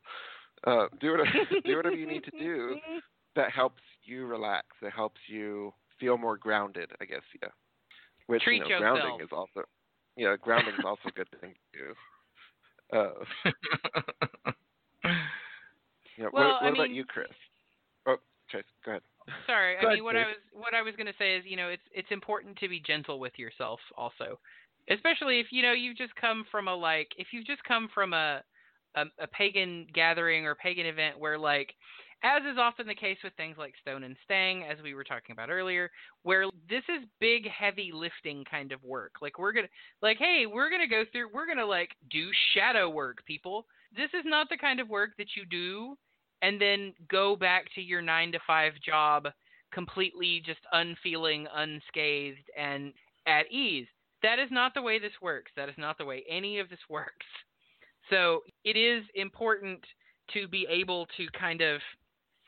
A: Uh, do whatever do whatever you need to do that helps you relax. That helps you feel more grounded. I guess yeah. Which
D: Treat
A: you know, grounding is also yeah, grounding is also a good thing to do. Uh, yeah,
D: Well,
A: what,
D: I
A: what about
D: mean-
A: you, Chris? Oh, Chase, go ahead.
D: Sorry, I
A: Go
D: mean
A: ahead,
D: what I was what I was gonna say is you know it's it's important to be gentle with yourself also, especially if you know you've just come from a like if you've just come from a a, a pagan gathering or pagan event where like as is often the case with things like Stone and Stang, as we were talking about earlier, where this is big, heavy lifting kind of work. Like we're gonna, like, hey, we're gonna go through, we're gonna like do shadow work, people. This is not the kind of work that you do and then go back to your nine to five job completely just unfeeling, unscathed, and at ease. That is not the way this works. That is not the way any of this works. So it is important to be able to kind of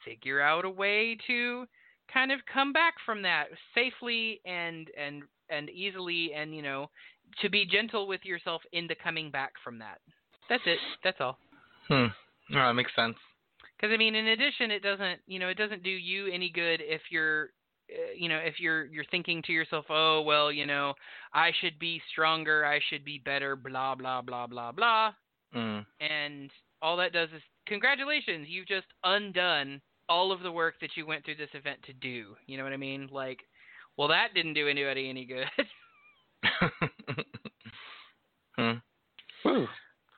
D: figure out a way to kind of come back from that safely and and and easily and you know to be gentle with yourself into coming back from that. That's it. That's all.
C: Hmm. No, that makes sense.
D: Because I mean, in addition, it doesn't you know it doesn't do you any good if you're uh, you know if you're you're thinking to yourself, oh well, you know, I should be stronger, I should be better, blah blah blah blah blah,
C: Mm.
D: and all that does is congratulations, you've just undone all of the work that you went through this event to do. You know what I mean? Like, well, that didn't do anybody any good.
C: hmm.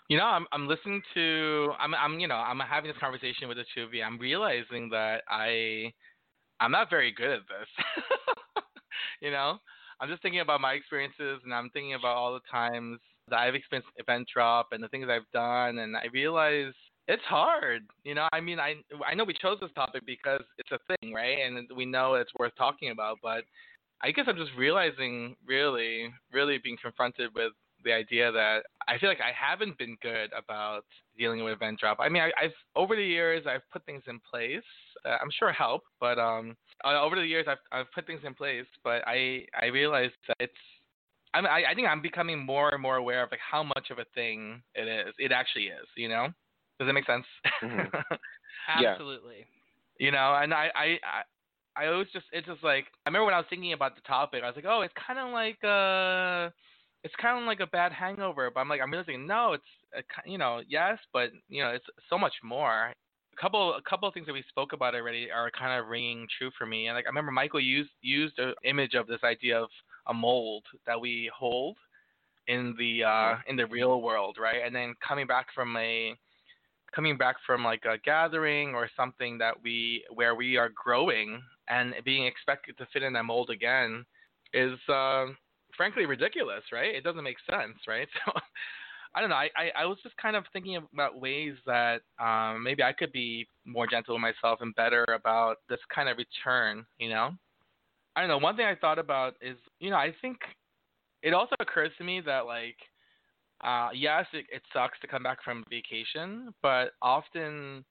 C: You know, I'm I'm listening to I'm I'm you know I'm having this conversation with the two of you. I'm realizing that I I'm not very good at this. you know, I'm just thinking about my experiences and I'm thinking about all the times that I've experienced event drop and the things I've done, and I realize it's hard. You know, I mean, I I know we chose this topic because it's a thing, right? And we know it's worth talking about, but I guess I'm just realizing, really, really being confronted with the idea that I feel like I haven't been good about dealing with event drop. I mean, I, I've over the years I've put things in place. Uh, I'm sure help, but um, uh, over the years I've I've put things in place, but I I realized that it's. I, mean, I I think I'm becoming more and more aware of like how much of a thing it is. It actually is. You know, does that make sense?
A: Mhm. Yeah.
D: Absolutely.
C: you know and I, I i i always just it's just like i remember when i was thinking about the topic i was like oh it's kind of like uh it's kind of like a bad hangover but i'm like i'm realizing no it's a, you know yes but you know it's so much more a couple a couple of things that we spoke about already are kind of ringing true for me and like i remember michael used used an image of this idea of a mold that we hold in the uh in the real world right and then coming back from a coming back from like a gathering or something that we where we are growing and being expected to fit in that mold again is uh, frankly ridiculous, right? It doesn't make sense, right? So I don't know. I, I, I was just kind of thinking about ways that um, maybe I could be more gentle with myself and better about this kind of return, you know? I don't know. One thing I thought about is, you know, I think it also occurs to me that like uh yes it, it sucks to come back from vacation but often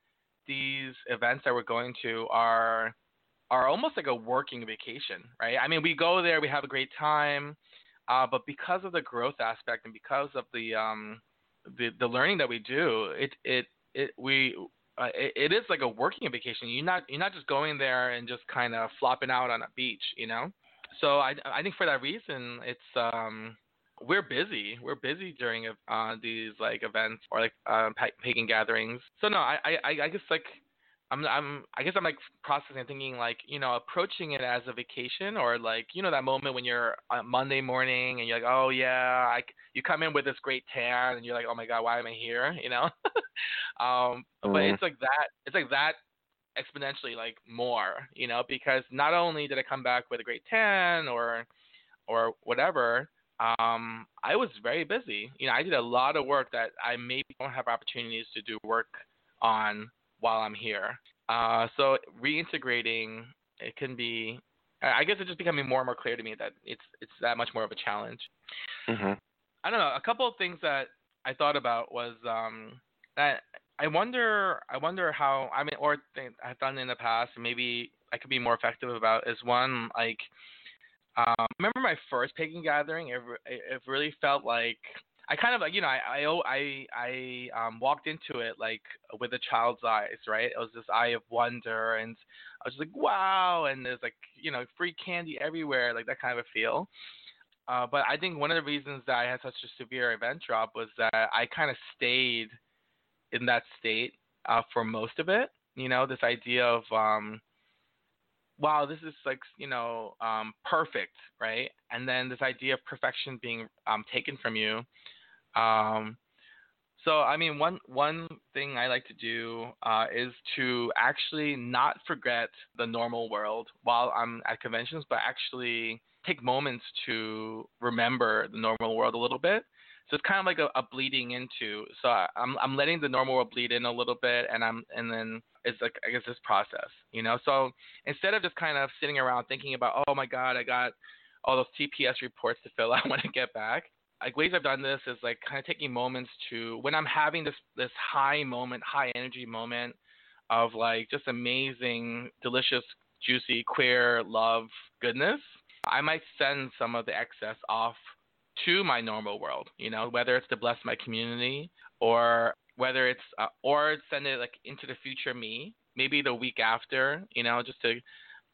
C: these events that we're going to are are almost like a working vacation right i mean we go there we have a great time uh but because of the growth aspect and because of the um the the learning that we do it it it we uh, it, it is like a working vacation you're not you're not just going there and just kind of flopping out on a beach you know so I I think for that reason it's um we're busy. We're busy during uh, these like events or like uh, pagan gatherings. So no, I, I I guess like I'm I'm I guess I'm like processing and thinking like you know approaching it as a vacation or like you know that moment when you're on Monday morning and you're like oh yeah I you come in with this great tan and you're like oh my god why am I here you know um mm-hmm. but it's like that it's like that exponentially like more, you know, because not only did I come back with a great tan or or whatever, um, I was very busy. You know, I did a lot of work that I maybe don't have opportunities to do work on while I'm here. Uh, so reintegrating it can be. I guess it's just becoming more and more clear to me that it's it's that much more of a challenge.
A: Mm-hmm.
C: I don't know. A couple of things that I thought about was um, that I wonder, I wonder how I mean, or I've done in the past, maybe I could be more effective about is one like, um, remember my first pagan gathering? It, it really felt like I kind of like you know I I I, I um, walked into it like with a child's eyes, right? It was this eye of wonder, and I was like wow, and there's like you know free candy everywhere, like that kind of a feel. Uh, but I think one of the reasons that I had such a severe event drop was that I kind of stayed in that state uh, for most of it. You know, this idea of um, wow, this is like you know um, perfect, right? And then this idea of perfection being um, taken from you. Um, so I mean, one one thing I like to do uh, is to actually not forget the normal world while I'm at conventions, but actually take moments to remember the normal world a little bit. So it's kind of like a, a bleeding into. So I, am I'm letting the normal world bleed in a little bit, and I'm and then it's like I guess this process, you know. So instead of just kind of sitting around thinking about, oh my God, I got all those TPS reports to fill out when I get back. Like ways I've done this is like kind of taking moments to when I'm having this this high moment, high energy moment of like just amazing, delicious, juicy, queer love goodness. I might send some of the excess off to my normal world. You know, whether it's to bless my community or whether it's uh, or send it like into the future me, maybe the week after. You know, just to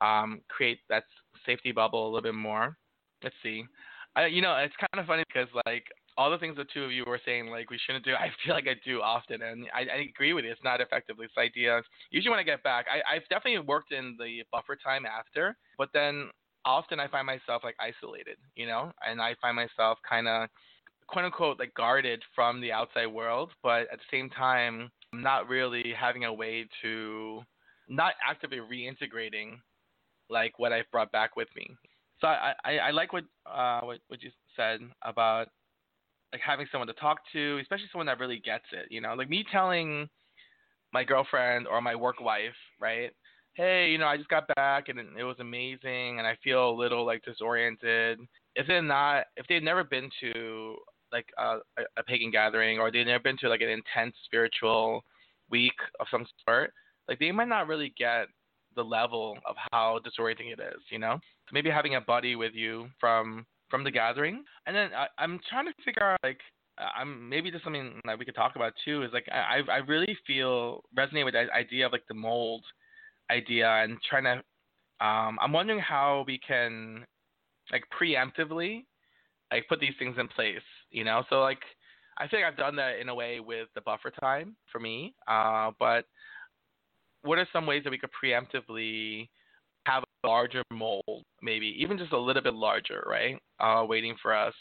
C: um, create that safety bubble a little bit more. Let's see. I, you know, it's kind of funny because like all the things the two of you were saying like we shouldn't do, I feel like I do often, and I, I agree with you. It's not effectively this idea. Usually when I get back, I, I've definitely worked in the buffer time after, but then often I find myself like isolated, you know, and I find myself kind of quote unquote like guarded from the outside world, but at the same time, I'm not really having a way to not actively reintegrating like what I've brought back with me. So I, I, I like what, uh, what what you said about like having someone to talk to, especially someone that really gets it. You know, like me telling my girlfriend or my work wife, right? Hey, you know, I just got back and it was amazing, and I feel a little like disoriented. If they're not, if they've never been to like a, a pagan gathering or they've never been to like an intense spiritual week of some sort, like they might not really get the level of how disorienting it is, you know. Maybe having a buddy with you from from the gathering, and then I, I'm trying to figure out like I'm maybe just something that we could talk about too is like I I really feel resonate with that idea of like the mold idea and trying to. Um, I'm wondering how we can like preemptively like put these things in place. You know, so like I think I've done that in a way with the buffer time for me. Uh, but what are some ways that we could preemptively have a larger mold, maybe even just a little bit larger, right? Uh, waiting for us,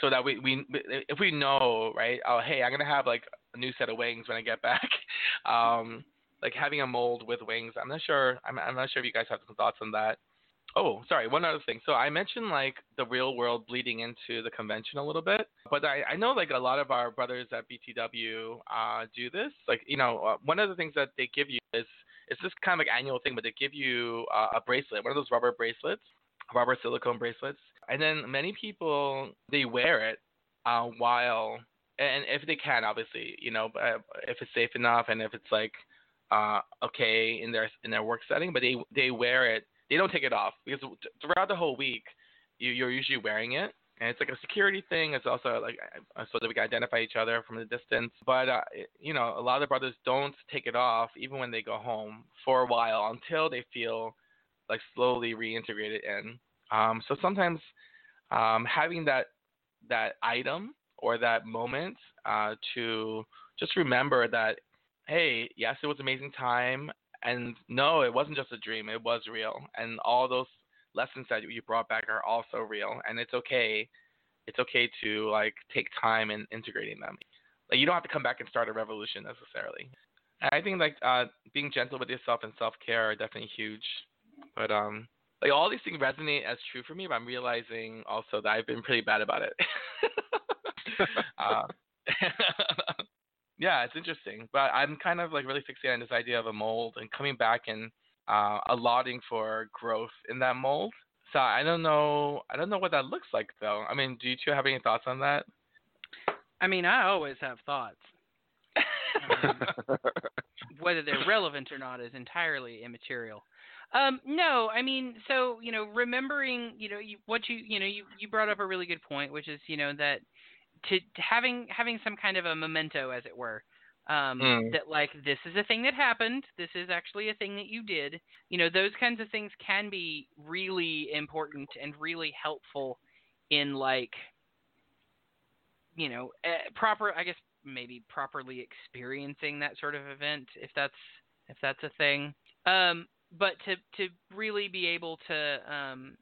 C: so that we, we if we know, right? Oh, hey, I'm gonna have like a new set of wings when I get back. um, like having a mold with wings. I'm not sure. I'm, I'm not sure if you guys have some thoughts on that. Oh, sorry. One other thing. So I mentioned like the real world bleeding into the convention a little bit, but I, I know like a lot of our brothers at BTW uh, do this. Like you know, uh, one of the things that they give you is it's this kind of like annual thing, but they give you uh, a bracelet, one of those rubber bracelets. rubber silicone bracelets, and then many people they wear it uh, while and if they can, obviously, you know, if it's safe enough and if it's like uh, okay in their in their work setting, but they they wear it. They don't take it off because throughout the whole week, you, you're usually wearing it, and it's like a security thing. It's also like so that we can identify each other from a distance. But uh, you know, a lot of the brothers don't take it off even when they go home for a while until they feel like slowly reintegrated in. Um, so sometimes um, having that that item or that moment uh, to just remember that hey, yes, it was amazing time, and no, it wasn't just a dream; it was real, and all those lessons that you brought back are also real, and it's okay. It's okay to like take time in integrating them. Like you don't have to come back and start a revolution necessarily. I think like uh, being gentle with yourself and self care are definitely huge. But um, like all these things resonate as true for me, but I'm realizing also that I've been pretty bad about it. uh, yeah, it's interesting, but I'm kind of like really fixated on this idea of a mold and coming back and uh, allotting for growth in that mold. So I don't know. I don't know what that looks like though. I mean, do you two have any thoughts on that?
D: I mean, I always have thoughts. Um, whether they're relevant or not is entirely immaterial. Um, no, I mean, so you know, remembering, you know, you, what you, you know, you you brought up a really good point, which is, you know, that to, to having having some kind of a memento, as it were, um, mm. that like this is a thing that happened, this is actually a thing that you did. You know, those kinds of things can be really important and really helpful in like, you know, uh, proper, I guess maybe properly experiencing that sort of event, if that's if that's a thing. Um, but to to really be able to um,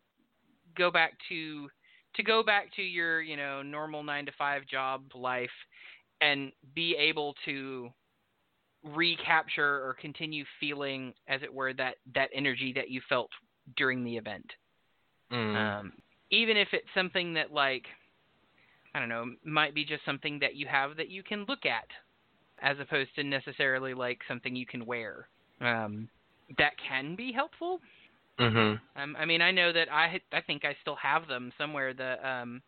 D: go back to to go back to your you know normal nine to five job life and be able to recapture or continue feeling as it were that that energy that you felt during the event
C: mm.
D: um, even if it's something that like i don't know might be just something that you have that you can look at as opposed to necessarily like something you can wear um, that can be helpful.
C: Mm-hmm.
D: Um, I mean, I know that I I think I still have them somewhere. The um,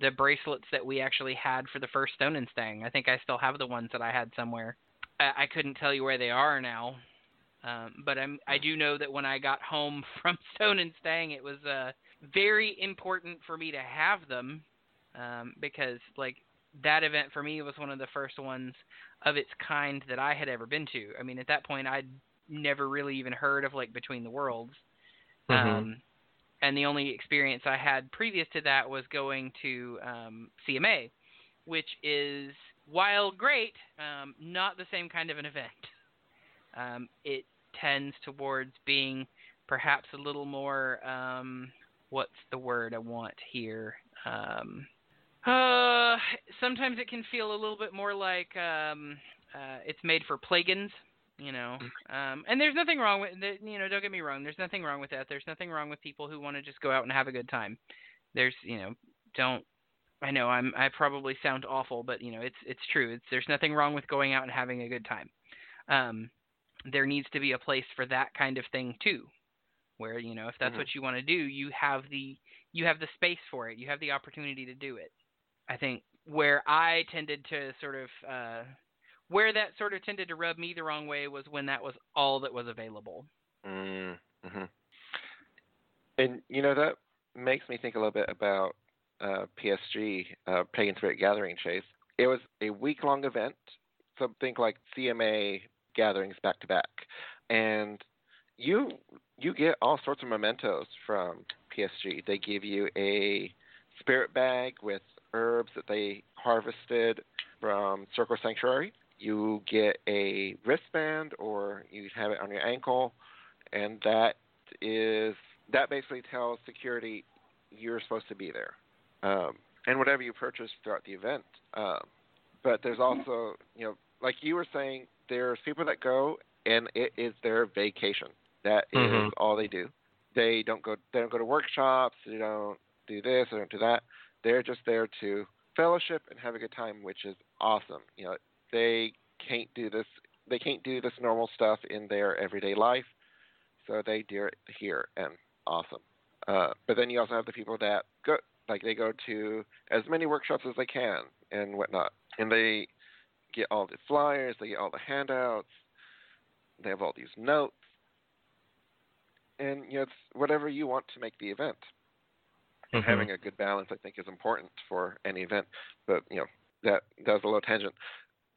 D: the bracelets that we actually had for the first Stone and Stang. I think I still have the ones that I had somewhere. I, I couldn't tell you where they are now, um, but I'm I do know that when I got home from Stone and Stang, it was uh, very important for me to have them um, because like that event for me was one of the first ones of its kind that I had ever been to. I mean, at that point, I'd never really even heard of like Between the Worlds.
C: Mm-hmm.
D: Um, and the only experience I had previous to that was going to um, CMA, which is while great, um, not the same kind of an event. Um, it tends towards being perhaps a little more um, what's the word I want here? Um, uh, sometimes it can feel a little bit more like um, uh, it's made for plagans you know um and there's nothing wrong with you know don't get me wrong there's nothing wrong with that. There's nothing wrong with people who want to just go out and have a good time. There's you know don't i know i'm i probably sound awful but you know it's it's true. It's there's nothing wrong with going out and having a good time. Um there needs to be a place for that kind of thing too where you know if that's
A: mm-hmm.
D: what you want to do you have the you have the space for it. You have the opportunity to do it. I think where i tended to sort of uh where that sort of tended to rub me the wrong way was when that was all that was available.
A: Mm-hmm. And you know that makes me think a little bit about uh, PSG, uh, Pagan Spirit Gathering Chase. It was a week long event, something like CMA gatherings back to back, and you you get all sorts of mementos from PSG. They give you a spirit bag with herbs that they harvested from Circle Sanctuary you get a wristband or you have it on your ankle, and that is that basically tells security you're supposed to be there, um, and whatever you purchase throughout the event. Um, but there's also, you know, like you were saying, there's people that go and it is their vacation. That is
C: mm-hmm.
A: all they do. They don't go. They don't go to workshops. They don't do this. They don't do that. They're just there to fellowship and have a good time, which is awesome. You know, they can't do this. They can't do this normal stuff in their everyday life, so they do it here, and awesome. Uh, but then you also have the people that go like they go to as many workshops as they can and whatnot, and they get all the flyers, they get all the handouts, they have all these notes, and you know it's whatever you want to make the event.
C: Mhm.
A: Having a good balance, I think, is important for any event. But you know that that was a little tangent.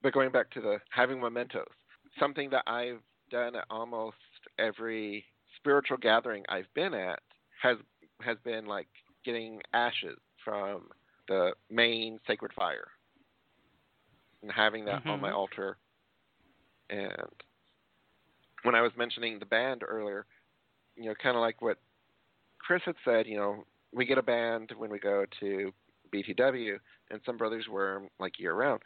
A: But going back to the having mementos, something that I've done at almost every spiritual gathering I've been at has has been like getting ashes from the main sacred fire and having that on my
D: Mhm.
A: altar. And when I was mentioning the band earlier, you know, kind of like what Chris had said, you know, we get a band when we go to BTW, and some brothers wear 'em like year round.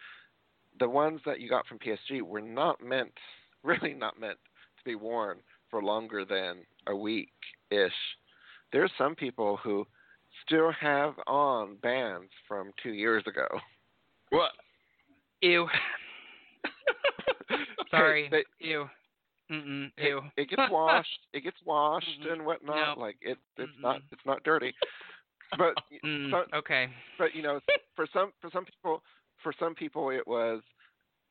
A: The ones that you got from PSG were not meant, really not meant to be worn for longer than a week ish. There's some people who still have on bands from two years ago.
C: What?
D: Ew. Sorry.
A: They-
D: Ew. Mm-mm.
A: it,
D: Ew.
A: it gets washed. it gets washed
D: Mm-mm.
A: and whatnot.
D: Nope.
A: Like it, it's
D: Mm-mm.
A: not, it's not dirty. But
D: Mm,
A: so-
D: okay.
A: but you know, for some for some people, for some people, it was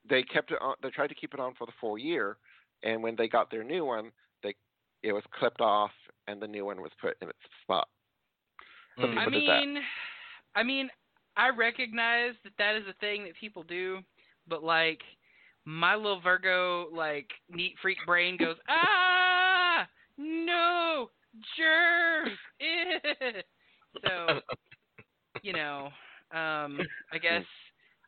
A: they kept it on. They tried to keep it on for the full year, and when they got their new one, they it was clipped off, and the new one was put in its spot.
C: Mm.
D: I
A: people that.
D: mean, I mean, I recognize that that is a thing that people do, but like my little Virgo like neat freak brain goes, ah, no, germs. eh." so, you know, um, I guess,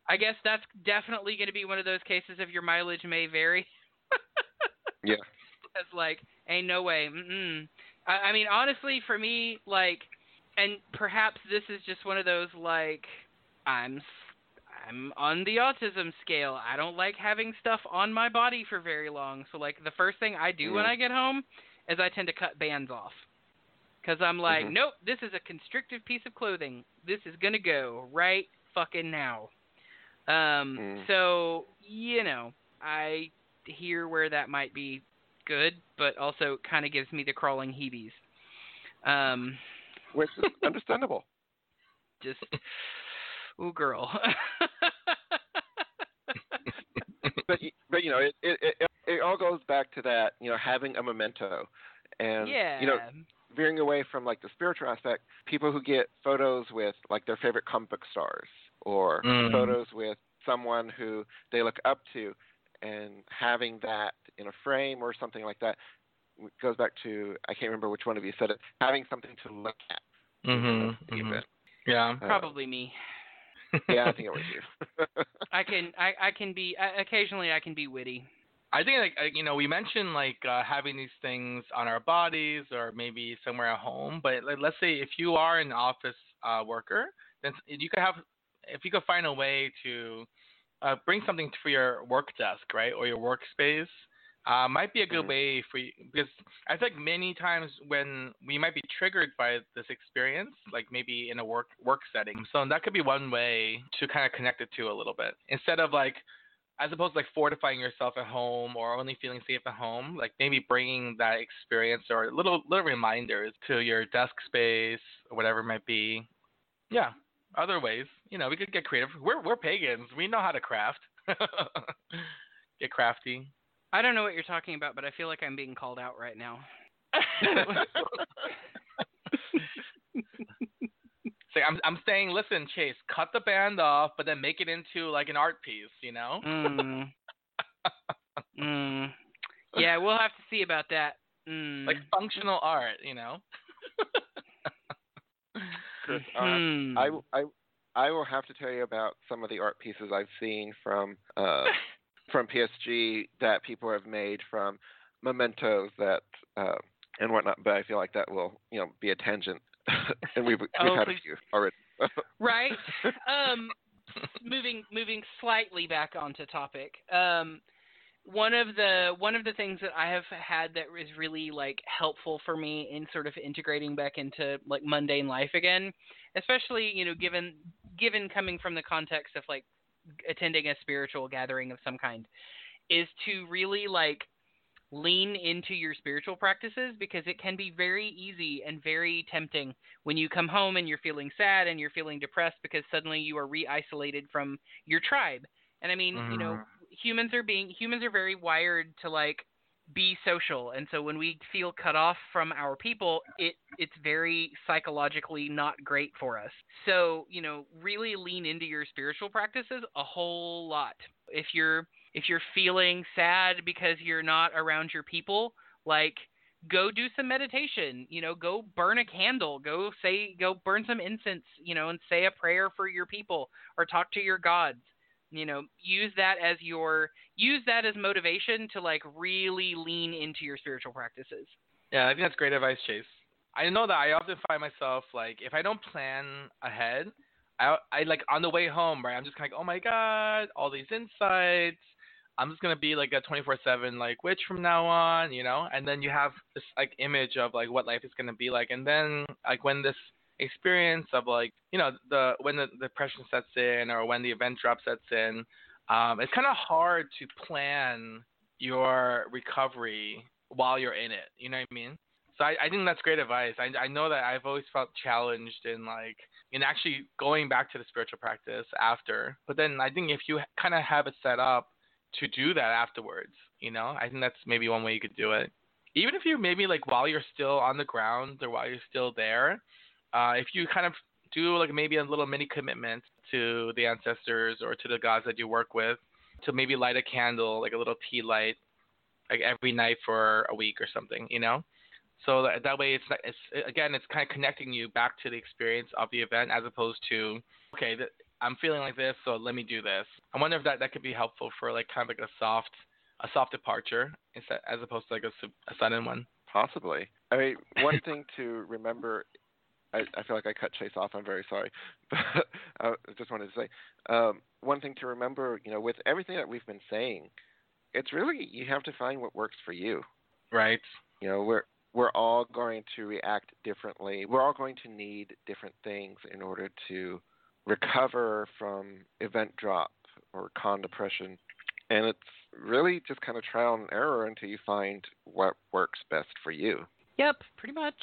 D: I guess that's definitely going to be one of those cases of your mileage may vary.
A: Yeah.
D: It's like, ain't no way. Mm-mm. I, I mean, honestly, for me, like, and perhaps this is just one of those like, I'm, I'm on the autism scale. I don't like having stuff on my body for very long. So like, the first thing I do when
A: Mhm.
D: I get home is I tend to cut bands off. Cause I'm like,
A: Mhm.
D: nope, this is a constrictive piece of clothing. This is gonna go right fucking now. Um,
A: Mm.
D: so you know, I hear where that might be good, but also kind of gives me the crawling heebies. Um,
A: Which is understandable.
D: just, ooh, girl.
A: but but you know, it, it it it all goes back to that. You know, having a memento, and
D: yeah.
A: you know, veering away from like the spiritual aspect, people who get photos with like their favorite comic book stars or
C: Mm.
A: photos with someone who they look up to and having that in a frame or something like that goes back to I can't remember which one of you said it, having something to look at.
C: Mhm.
A: the
C: mhm. Yeah.
A: Uh,
D: Probably me.
A: yeah, I think it was you.
D: I can I I can be I, occasionally I can be witty.
C: I think like uh, you know we mentioned like uh, having these things on our bodies or maybe somewhere at home, but like, let's say if you are an office uh, worker, then you could have if you could find a way to uh, bring something for your work desk, right, or your workspace. Uh, might be a good
A: Mhm.
C: way for you because I think many times when we might be triggered by this experience, like maybe in a work work setting, so that could be one way to kind of connect it to a little bit instead of like as opposed to like fortifying yourself at home or only feeling safe at home, like maybe bringing that experience or little little reminders to your desk space or whatever it might be. Yeah, other ways. You know, we could get creative. We're we're pagans. We know how to craft. get crafty.
D: I don't know what you're talking about, but I feel like I'm being called out right now.
C: Say, I'm I'm saying, listen, Chase, cut the band off, but then make it into like an art piece. You know?
D: Mm. mm. Yeah, we'll have to see about that. Mm.
C: like functional art. You know?
A: Chris, uh,
D: Hmm.
A: I, I, I will have to tell you about some of the art pieces I've seen from uh, from PSG that people have made from mementos that uh, and whatnot. But I feel like that will you know be a tangent, and we've we've
D: Oh,
A: had
D: please.
A: a few already.
D: right. Um, moving moving slightly back onto topic. Um, one of the one of the things that I have had that is really like helpful for me in sort of integrating back into like mundane life again, especially you know given given coming from the context of like attending a spiritual gathering of some kind, is to really like lean into your spiritual practices because it can be very easy and very tempting when you come home and you're feeling sad and you're feeling depressed because suddenly you are re-isolated from your tribe. And I mean, mm-hmm. you know, mm-hmm. Humans are being humans are very wired to like be social. And so when we feel cut off from our people it it's very psychologically not great for us. So you know really lean into your spiritual practices a whole lot. If you're if you're feeling sad because you're not around your people like go do some meditation you know go burn a candle. Go say go burn some incense you know and say a prayer for your people or talk to your gods you know use that as your use that as motivation to like really lean into your spiritual practices.
C: Yeah i think that's great advice chase. I know that i often find myself like if i don't plan ahead i i like on the way home right i'm just kind of like oh my god all these insights. I'm just gonna be like a 24/7 like witch from now on you know? And then you have this like image of like what life is gonna be like. And then like when this experience of like you know the when the depression sets in or when the event drop sets in um, it's kind of hard to plan your recovery while you're in it you know what i mean? So i, I think that's great advice. I, I know that i've always felt challenged in like in actually going back to the spiritual practice after but then i think if you kind of have it set up to do that afterwards you know i think that's maybe one way you could do it. Even if you maybe like while you're still on the ground or while you're still there uh, if you kind of do like maybe a little mini commitment to the ancestors or to the gods that you work with, to maybe light a candle, like a little tea light, like every night for a week or something, you know. So that, that way, it's, it's again, it's kind of connecting you back to the experience of the event as opposed to, okay, th- I'm feeling like this, so let me do this. I wonder if that that could be helpful for like kind of like a soft, a soft departure instead as opposed to like a, a sudden one.
A: Possibly. I mean, one thing to remember I, I feel like I cut Chase off. I'm very sorry, but I just wanted to say um, one thing to remember. You know, with everything that we've been saying, it's really you have to find what works for you.
C: Right.
A: You know, we're we're all going to react differently. We're all going to need different things in order to recover from event drop or con depression. And it's really just kind of trial and error until you find what works best for you.
D: Yep, pretty much.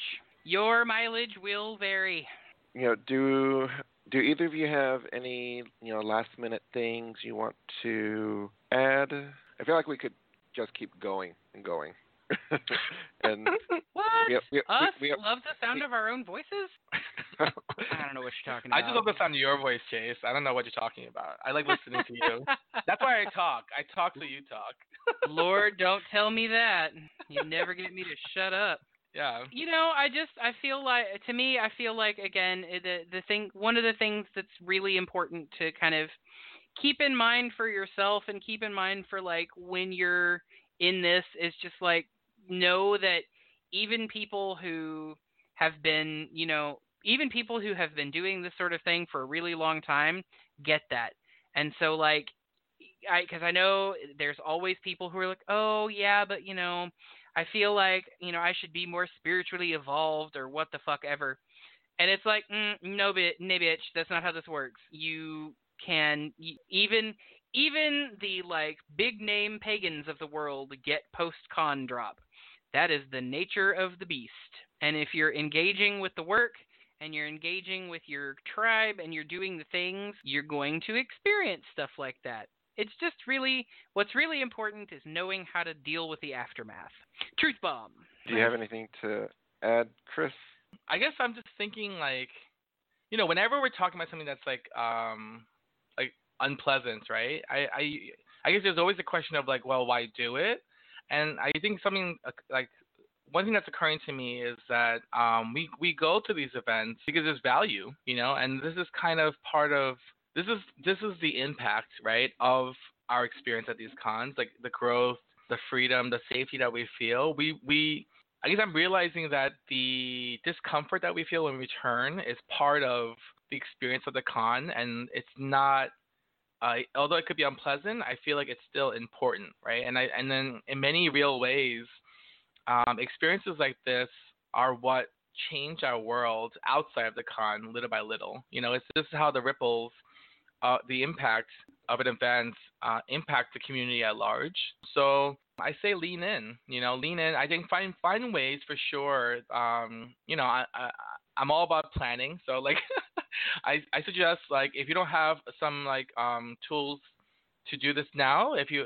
D: Your mileage will vary.
A: You know, do do either of you have any you know last minute things you want to add? I feel like we could just keep going and going.
D: and what? We, we, Us we, love the sound of our own voices. I don't know what you're talking about.
C: I just love the sound of your voice, Chase. I don't know what you're talking about. I like listening to you. That's why I talk. I talk so you talk.
D: Lord, don't tell me that. You never get me to shut up
C: yeah.
D: You know, I just I feel like to me I feel like again eh, the the thing one of the things that's really important to kind of keep in mind for yourself and keep in mind for like when you're in this is just like know that even people who have been, you know, even people who have been doing this sort of thing for a really long time get that. And so like I cuz I know there's always people who are like, "Oh, yeah, but you know, I feel like you know I should be more spiritually evolved or what the fuck ever. And it's like, mm, no, bit, no, bitch, that's not how this works. You can even even the like big name pagans of the world get post con drop. That is the nature of the beast. And if you're engaging with the work and you're engaging with your tribe and you're doing the things, you're going to experience stuff like that. It's just really what's really important is knowing how to deal with the aftermath. Truth bomb.
A: Do you have anything to add, Chris?
C: I guess I'm just thinking like, you know, whenever we're talking about something that's like, um, like unpleasant, right? I, I, I guess there's always a question of like, well, why do it? And I think something uh, like one thing that's occurring to me is that um, we we go to these events because there's value, you know, and this is kind of part of this is this is the impact, right, of our experience at these cons, like the growth, the freedom, the safety that we feel. We we I guess I'm realizing that the discomfort that we feel when we return is part of the experience of the con, and it's not. Uh, although it could be unpleasant, I feel like it's still important, right? And I and then in many real ways, um, experiences like this are what change our world outside of the con little by little. You know, it's this is how the ripples uh, the impact of an event uh, impact the community at large. So I say lean in. You know, lean in. I think find find ways for sure. Um, you know, I, I I'm all about planning. So like, I I suggest like if you don't have some like um tools to do this now, if you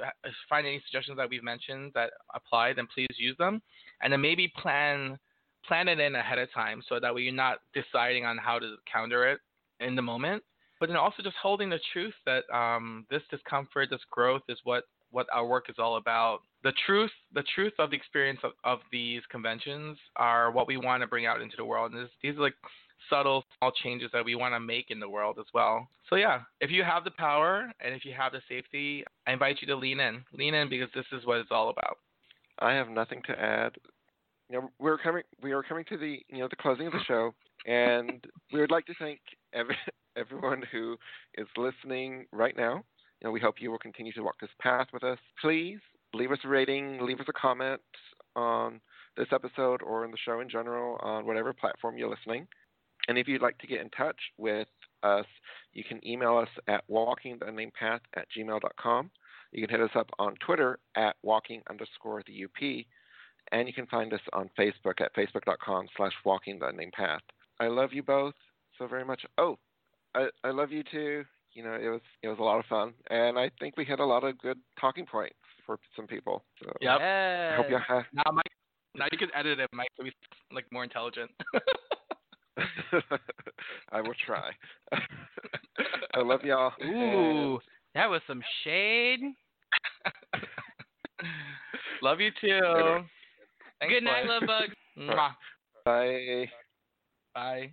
C: find any suggestions that we've mentioned that apply, then please use them, and then maybe plan plan it in ahead of time so that way you're not deciding on how to counter it in the moment. But then also just holding the truth that um, this discomfort, this growth is what what our work is all about. The truth, the truth of the experience of, of these conventions are what we want to bring out into the world. And this, these are like subtle, small changes that we want to make in the world as well. So yeah, if you have the power and if you have the safety, I invite you to lean in. Lean in because this is what it's all about.
A: I have nothing to add. You know, we're coming we are coming to the you know the closing of the show and we would like to thank every, everyone who is listening right now. You know, we hope you will continue to walk this path with us. Please leave us a rating, leave us a comment on this episode or in the show in general on whatever platform you're listening. And if you'd like to get in touch with us, you can email us at walkingtheunnamepath at gmail.com. You can hit us up on Twitter at walking underscore the UP. And you can find us on Facebook at facebook.com slash walking the path. I love you both so very much. Oh, I, I love you too. You know, it was it was a lot of fun, and I think we had a lot of good talking points for some people. So
C: Yep.
A: I hope you have.
C: Now, Mike, now you can edit it, Mike, so we like more intelligent.
A: I will try. I love y'all.
D: Ooh, that was some shade.
C: love you too. Thanks,
D: Good night,
C: Mike.
D: love bugs.
C: Mwah.
A: Bye.
C: Bye.